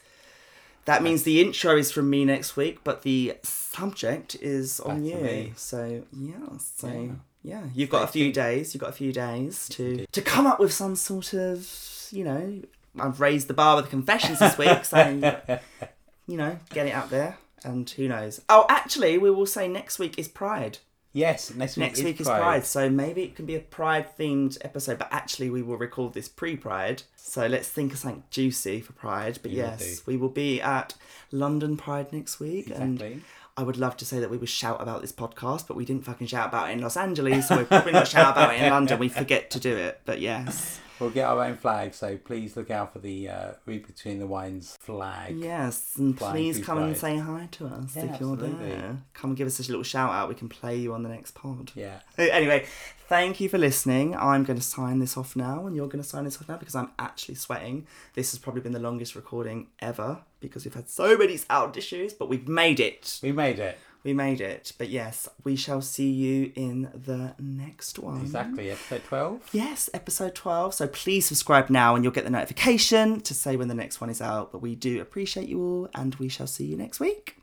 B: that means the intro is from me next week, but the subject is on
A: Back
B: you. So yeah, so
A: Yeah.
B: Yeah, you've got a few days. You've got a few days to to come up with some sort of you know. I've raised the bar with the confessions this week, so you know, get it out there. And who knows? Oh, actually, we will say next week is Pride.
A: Yes, next week,
B: Next
A: is,
B: week is
A: Pride.
B: Pride, so maybe it can be a Pride themed episode. But actually, we will record this pre Pride, so let's think of something juicy for Pride. But
A: will
B: yes,
A: do.
B: we will be at London Pride next week, and
A: Exactly.
B: I would love to say that we would shout about this podcast, but we didn't fucking shout about it in Los Angeles, so we're probably not shout about it in London. We forget to do it, but yes,
A: We'll get our own flag, so please look out for the uh, Read Between the Wines flag.
B: yes, and please come and say hi to us
A: Yeah,
B: if you're
A: absolutely.
B: there. Come and give us a little shout out. We can play you on the next pod.
A: Yeah.
B: Anyway, thank you for listening. I'm going to sign this off now, and you're going to sign this off now because I'm actually sweating. This has probably been the longest recording ever because we've had so many sound issues, but we've made it.
A: We made it.
B: We made it. But yes, we shall see you in the next one.
A: Exactly. Episode 12.
B: Yes, episode 12. So please subscribe now and you'll get the notification to say when the next one is out. But we do appreciate you all, and we shall see you next week.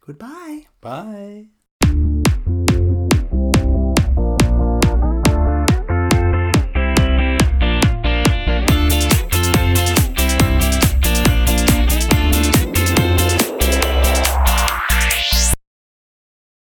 B: Goodbye.
A: Bye.